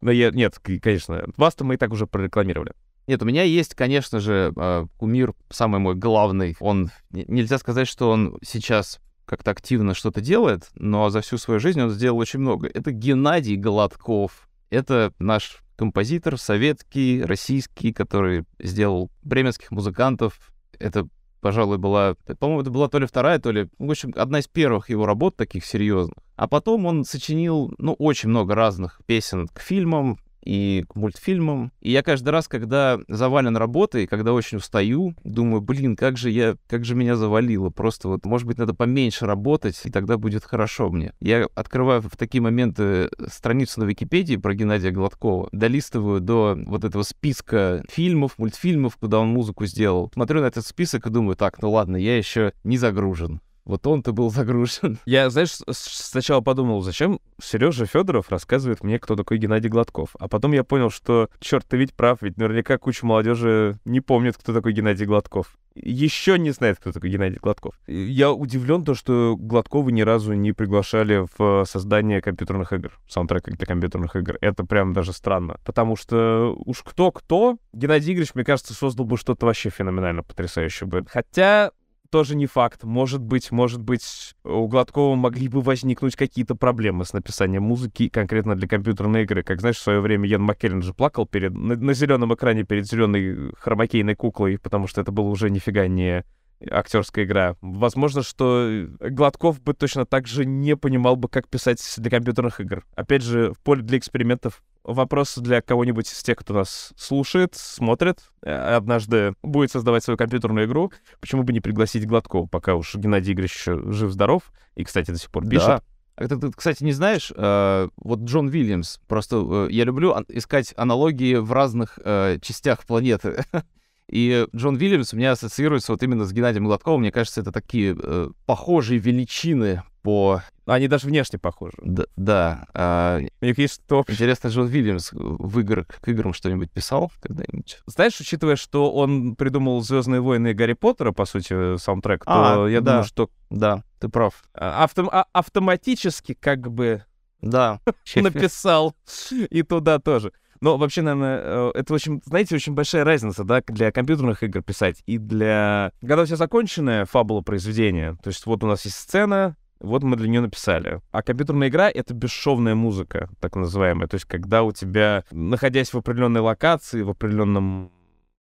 Но я, нет, конечно, вас-то мы и так уже прорекламировали. Нет, у меня есть, конечно же, а, кумир, самый мой главный. Он, нельзя сказать, что он сейчас как-то активно что-то делает, но за всю свою жизнь он сделал очень много. Это Геннадий Голодков. Это наш композитор советский, российский, который сделал бременских музыкантов. Это пожалуй, была, по-моему, это была то ли вторая, то ли, в общем, одна из первых его работ таких серьезных. А потом он сочинил, ну, очень много разных песен к фильмам, и к мультфильмам. И я каждый раз, когда завален работой, когда очень устаю, думаю, блин, как же я, как же меня завалило. Просто вот, может быть, надо поменьше работать, и тогда будет хорошо мне. Я открываю в такие моменты страницу на Википедии про Геннадия Гладкова, долистываю до вот этого списка фильмов, мультфильмов, куда он музыку сделал. Смотрю на этот список и думаю, так, ну ладно, я еще не загружен. Вот он-то был загружен. Я, знаешь, сначала подумал, зачем Сережа Федоров рассказывает мне, кто такой Геннадий Гладков. А потом я понял, что, черт, ты ведь прав, ведь наверняка куча молодежи не помнит, кто такой Геннадий Гладков. Еще не знает, кто такой Геннадий Гладков. Я удивлен, то, что Гладкова ни разу не приглашали в создание компьютерных игр, саундтрека для компьютерных игр. Это прям даже странно. Потому что уж кто-кто, Геннадий Игоревич, мне кажется, создал бы что-то вообще феноменально потрясающее бы. Хотя тоже не факт. Может быть, может быть, у Гладкова могли бы возникнуть какие-то проблемы с написанием музыки конкретно для компьютерной игры. Как знаешь, в свое время Ян Маккеллен же плакал перед, на, на зеленом экране перед зеленой хромакейной куклой, потому что это было уже нифига не актерская игра. Возможно, что Гладков бы точно так же не понимал бы, как писать для компьютерных игр. Опять же, в поле для экспериментов вопрос для кого-нибудь из тех, кто нас слушает, смотрит, э, однажды будет создавать свою компьютерную игру, почему бы не пригласить Гладкова, пока уж Геннадий Игоревич жив-здоров, и, кстати, до сих пор пишет. Да. А ты, ты, кстати, не знаешь, э, вот Джон Уильямс, просто э, я люблю искать аналогии в разных э, частях планеты. И Джон Уильямс у меня ассоциируется вот именно с Геннадием Гладковым. Мне кажется, это такие э, похожие величины по... Они даже внешне похожи. Да. да а... У них есть что Интересно, Джон Уильямс в игр, к играм что-нибудь писал когда-нибудь? Знаешь, учитывая, что он придумал «Звездные войны» и «Гарри Поттера», по сути, саундтрек, то а, я да. думаю, что... Да, ты прав. А, автом... А, автоматически как бы... Да. Написал. И туда тоже. Но вообще, наверное, э, это очень, знаете, очень большая разница, да, для компьютерных игр писать и для... Когда у тебя законченная фабула произведения, то есть вот у нас есть сцена, вот мы для нее написали. А компьютерная игра — это бесшовная музыка, так называемая. То есть когда у тебя, находясь в определенной локации, в определенном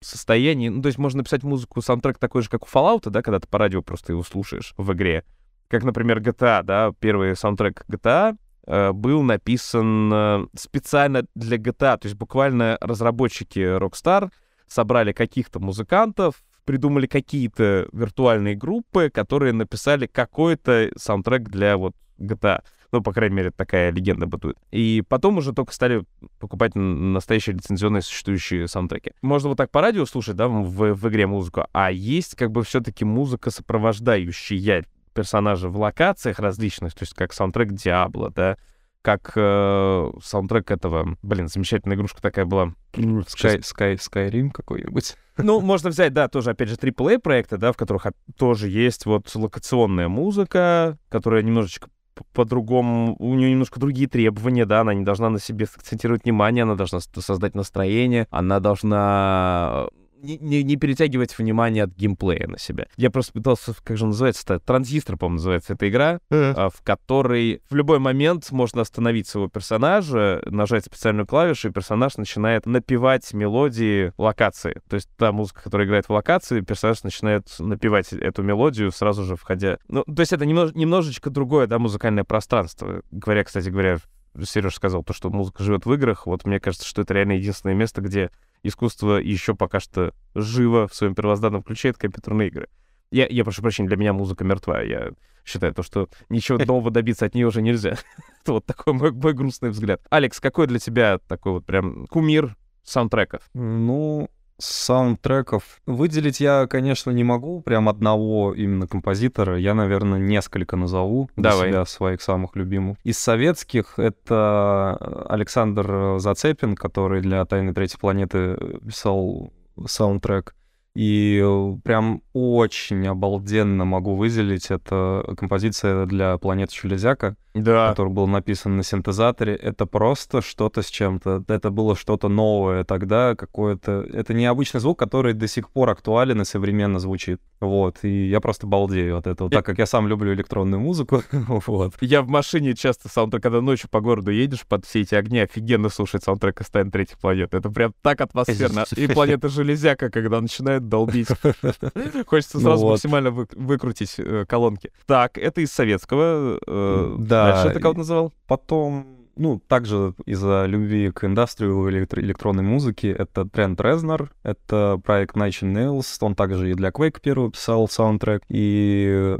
состоянии, ну, то есть можно написать музыку, саундтрек такой же, как у Fallout, да, когда ты по радио просто его слушаешь в игре. Как, например, GTA, да, первый саундтрек GTA, Э, был написан э, специально для GTA. То есть буквально разработчики Rockstar собрали каких-то музыкантов, придумали какие-то виртуальные группы, которые написали какой-то саундтрек для вот GTA. Ну, по крайней мере, такая легенда бытует. И потом уже только стали покупать настоящие лицензионные существующие саундтреки. Можно вот так по радио слушать, да, в, в игре музыку, а есть как бы все-таки музыка сопровождающая персонажа в локациях различных, то есть как саундтрек Диабло, да, как э, саундтрек этого, блин, замечательная игрушка такая была. Sky, Sky, Skyrim какой-нибудь. Ну, можно взять, да, тоже, опять же, AAA проекты, да, в которых тоже есть вот локационная музыка, которая немножечко по-другому, у нее немножко другие требования, да, она не должна на себе акцентировать внимание, она должна создать настроение, она должна не, не, не перетягивать внимание от геймплея на себя. Я просто пытался, как же называется это, транзистор, по-моему, называется эта игра, а, в которой в любой момент можно остановить своего персонажа, нажать специальную клавишу, и персонаж начинает напевать мелодии локации. То есть та музыка, которая играет в локации, персонаж начинает напевать эту мелодию, сразу же входя... Ну, то есть это немнож, немножечко другое, да, музыкальное пространство. Говоря, кстати говоря, Сереж сказал то, что музыка живет в играх. Вот мне кажется, что это реально единственное место, где искусство еще пока что живо в своем первозданном ключе, это компьютерные игры. Я, я прошу прощения, для меня музыка мертва. Я считаю то, что ничего нового добиться от нее уже нельзя. это вот такой мой, мой грустный взгляд. Алекс, какой для тебя такой вот прям кумир саундтреков? Ну, саундтреков выделить я, конечно, не могу, прям одного именно композитора. Я, наверное, несколько назову для Давай. себя своих самых любимых. Из советских это Александр Зацепин, который для «Тайны третьей планеты» писал саундтрек. И э, прям очень обалденно могу выделить. Это композиция для «Планеты Железяка», Да. который был написан на синтезаторе. Это просто что-то с чем-то. Это было что-то новое тогда, какое-то... Это необычный звук, который до сих пор актуален и современно звучит. Вот. И я просто балдею от этого, так как я сам люблю электронную музыку. Вот. Я в машине часто саундтрек, когда ночью по городу едешь под все эти огни, офигенно слушать саундтрек из «Тайн третьих планет». Это прям так атмосферно. И планета Железяка, когда начинает долбить. Хочется Ну сразу максимально вы- выкрутить э, колонки. Так, это из советского. э, Да. Дальше ты кого называл? Потом, ну, также из-за любви к индустрию электро- электронной музыки, это Трент Резнер, это проект Inch Nails, он также и для Quake первого писал саундтрек, и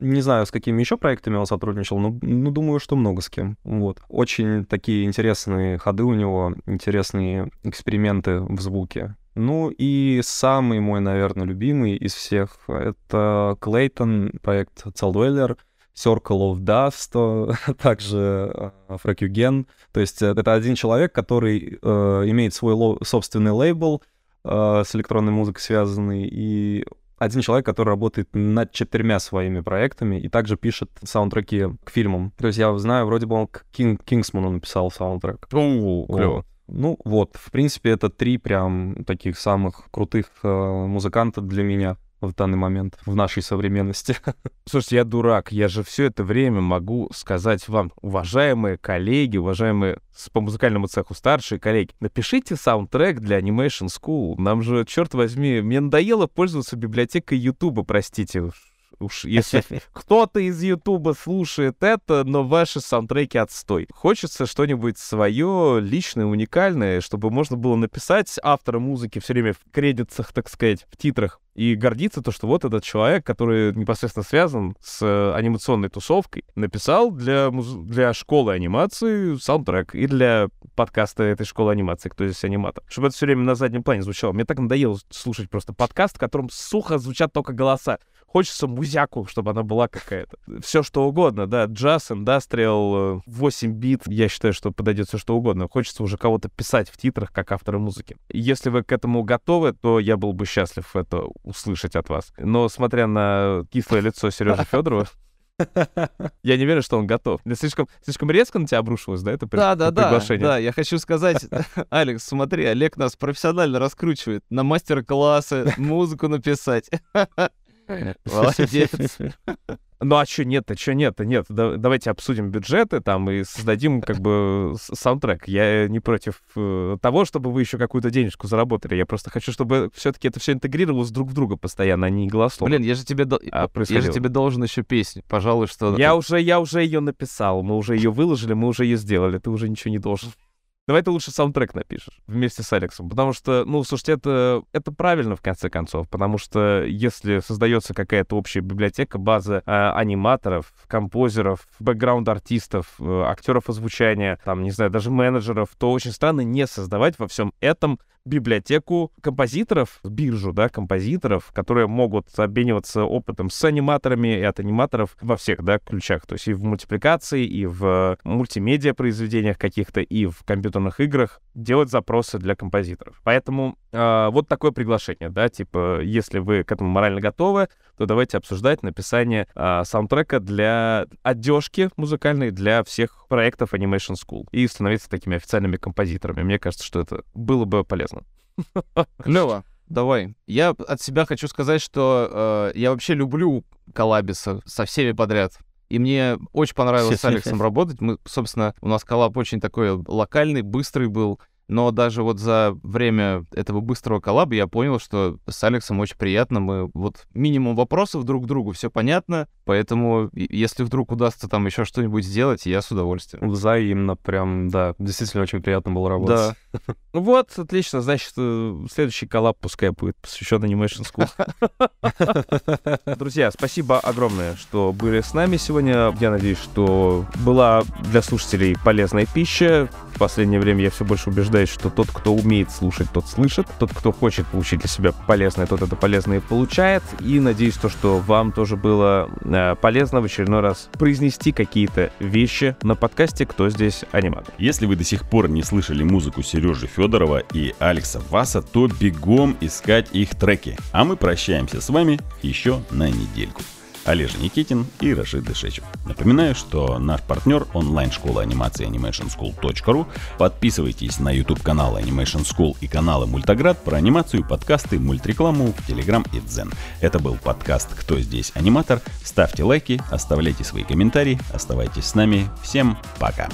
не знаю, с какими еще проектами он сотрудничал, но ну, думаю, что много с кем. Вот. Очень такие интересные ходы у него, интересные эксперименты в звуке. Ну и самый мой, наверное, любимый из всех — это Клейтон, проект Celldweller, Circle of Dust, э, также э, Фракюген. То есть э, это один человек, который э, имеет свой ло- собственный лейбл э, с электронной музыкой связанный, и один человек, который работает над четырьмя своими проектами и также пишет саундтреки к фильмам. То есть я знаю, вроде бы он к Кинг, Кингсману написал саундтрек. О, клево. Ну вот, в принципе, это три прям таких самых крутых э, музыканта для меня в данный момент, в нашей современности. Слушайте, я дурак. Я же все это время могу сказать вам, уважаемые коллеги, уважаемые по музыкальному цеху старшие коллеги, напишите саундтрек для Animation School. Нам же, черт возьми, мне надоело пользоваться библиотекой Ютуба, простите уж. Уж если кто-то из Ютуба слушает это, но ваши саундтреки отстой. Хочется что-нибудь свое, личное, уникальное, чтобы можно было написать автора музыки все время в кредитах, так сказать, в титрах, и гордиться то, что вот этот человек, который непосредственно связан с э, анимационной тусовкой, написал для, муз- для школы анимации саундтрек и для подкаста этой школы анимации «Кто здесь аниматор?». Чтобы это все время на заднем плане звучало. Мне так надоело слушать просто подкаст, в котором сухо звучат только голоса. Хочется музяку, чтобы она была какая-то. Все что угодно, да, джаз, индастриал, э, 8 бит. Я считаю, что подойдет все что угодно. Хочется уже кого-то писать в титрах, как автора музыки. Если вы к этому готовы, то я был бы счастлив это услышать от вас. Но смотря на кислое лицо Сережи Федорова, я не верю, что он готов. Да Слишком, слишком резко на тебя обрушилось, да, это при- Да, да, да, приглашение? да, я хочу сказать, Алекс, смотри, Олег нас профессионально раскручивает, на мастер-классы музыку написать. Молодец. Ну а что нет-то, что нет-то, нет. Да- давайте обсудим бюджеты там и создадим как бы саундтрек. Я не против э, того, чтобы вы еще какую-то денежку заработали. Я просто хочу, чтобы все-таки это все интегрировалось друг в друга постоянно, а не голословно. Блин, я же тебе, А я же тебе должен еще песню, пожалуй, что... Я уже, я уже ее написал, мы уже ее выложили, мы уже ее сделали, ты уже ничего не должен. Давай ты лучше саундтрек напишешь вместе с Алексом, потому что, ну, слушайте, это, это правильно в конце концов, потому что если создается какая-то общая библиотека, база э, аниматоров, композеров, бэкграунд-артистов, э, актеров озвучания, там, не знаю, даже менеджеров, то очень странно не создавать во всем этом библиотеку композиторов, биржу, да, композиторов, которые могут обмениваться опытом с аниматорами и от аниматоров во всех, да, ключах. То есть и в мультипликации, и в мультимедиа произведениях каких-то, и в компьютерных играх делать запросы для композиторов. Поэтому э, вот такое приглашение, да, типа, если вы к этому морально готовы, то давайте обсуждать написание э, саундтрека для одежки музыкальной для всех проектов Animation School и становиться такими официальными композиторами. Мне кажется, что это было бы полезно. Клево. давай. Я от себя хочу сказать, что э, я вообще люблю коллабиса со всеми подряд. И мне очень понравилось с Алексом работать. Мы, собственно, у нас коллаб очень такой локальный, быстрый был. Но даже вот за время этого быстрого коллаба я понял, что с Алексом очень приятно. Мы вот минимум вопросов друг к другу, все понятно. Поэтому, если вдруг удастся там еще что-нибудь сделать, я с удовольствием. Взаимно, прям, да. Действительно очень приятно было работать. Да. Ну вот, отлично. Значит, э, следующий коллаб пускай будет посвящен Animation School. Друзья, спасибо огромное, что были с нами сегодня. Я надеюсь, что была для слушателей полезная пища. В последнее время я все больше убеждаюсь, что тот, кто умеет слушать, тот слышит. Тот, кто хочет получить для себя полезное, тот это полезное получает. И надеюсь, то, что вам тоже было э, полезно в очередной раз произнести какие-то вещи на подкасте «Кто здесь аниматор?». Если вы до сих пор не слышали музыку Сережи Федорова и Алекса Васа, то бегом искать их треки. А мы прощаемся с вами еще на недельку. Олежа Никитин и Рашид Дышечев. Напоминаю, что наш партнер онлайн-школа анимации animationschool.ru. Подписывайтесь на YouTube-канал Animation School и каналы Мультоград про анимацию, подкасты, мультрекламу Telegram и Дзен. Это был подкаст «Кто здесь аниматор?». Ставьте лайки, оставляйте свои комментарии, оставайтесь с нами. Всем пока!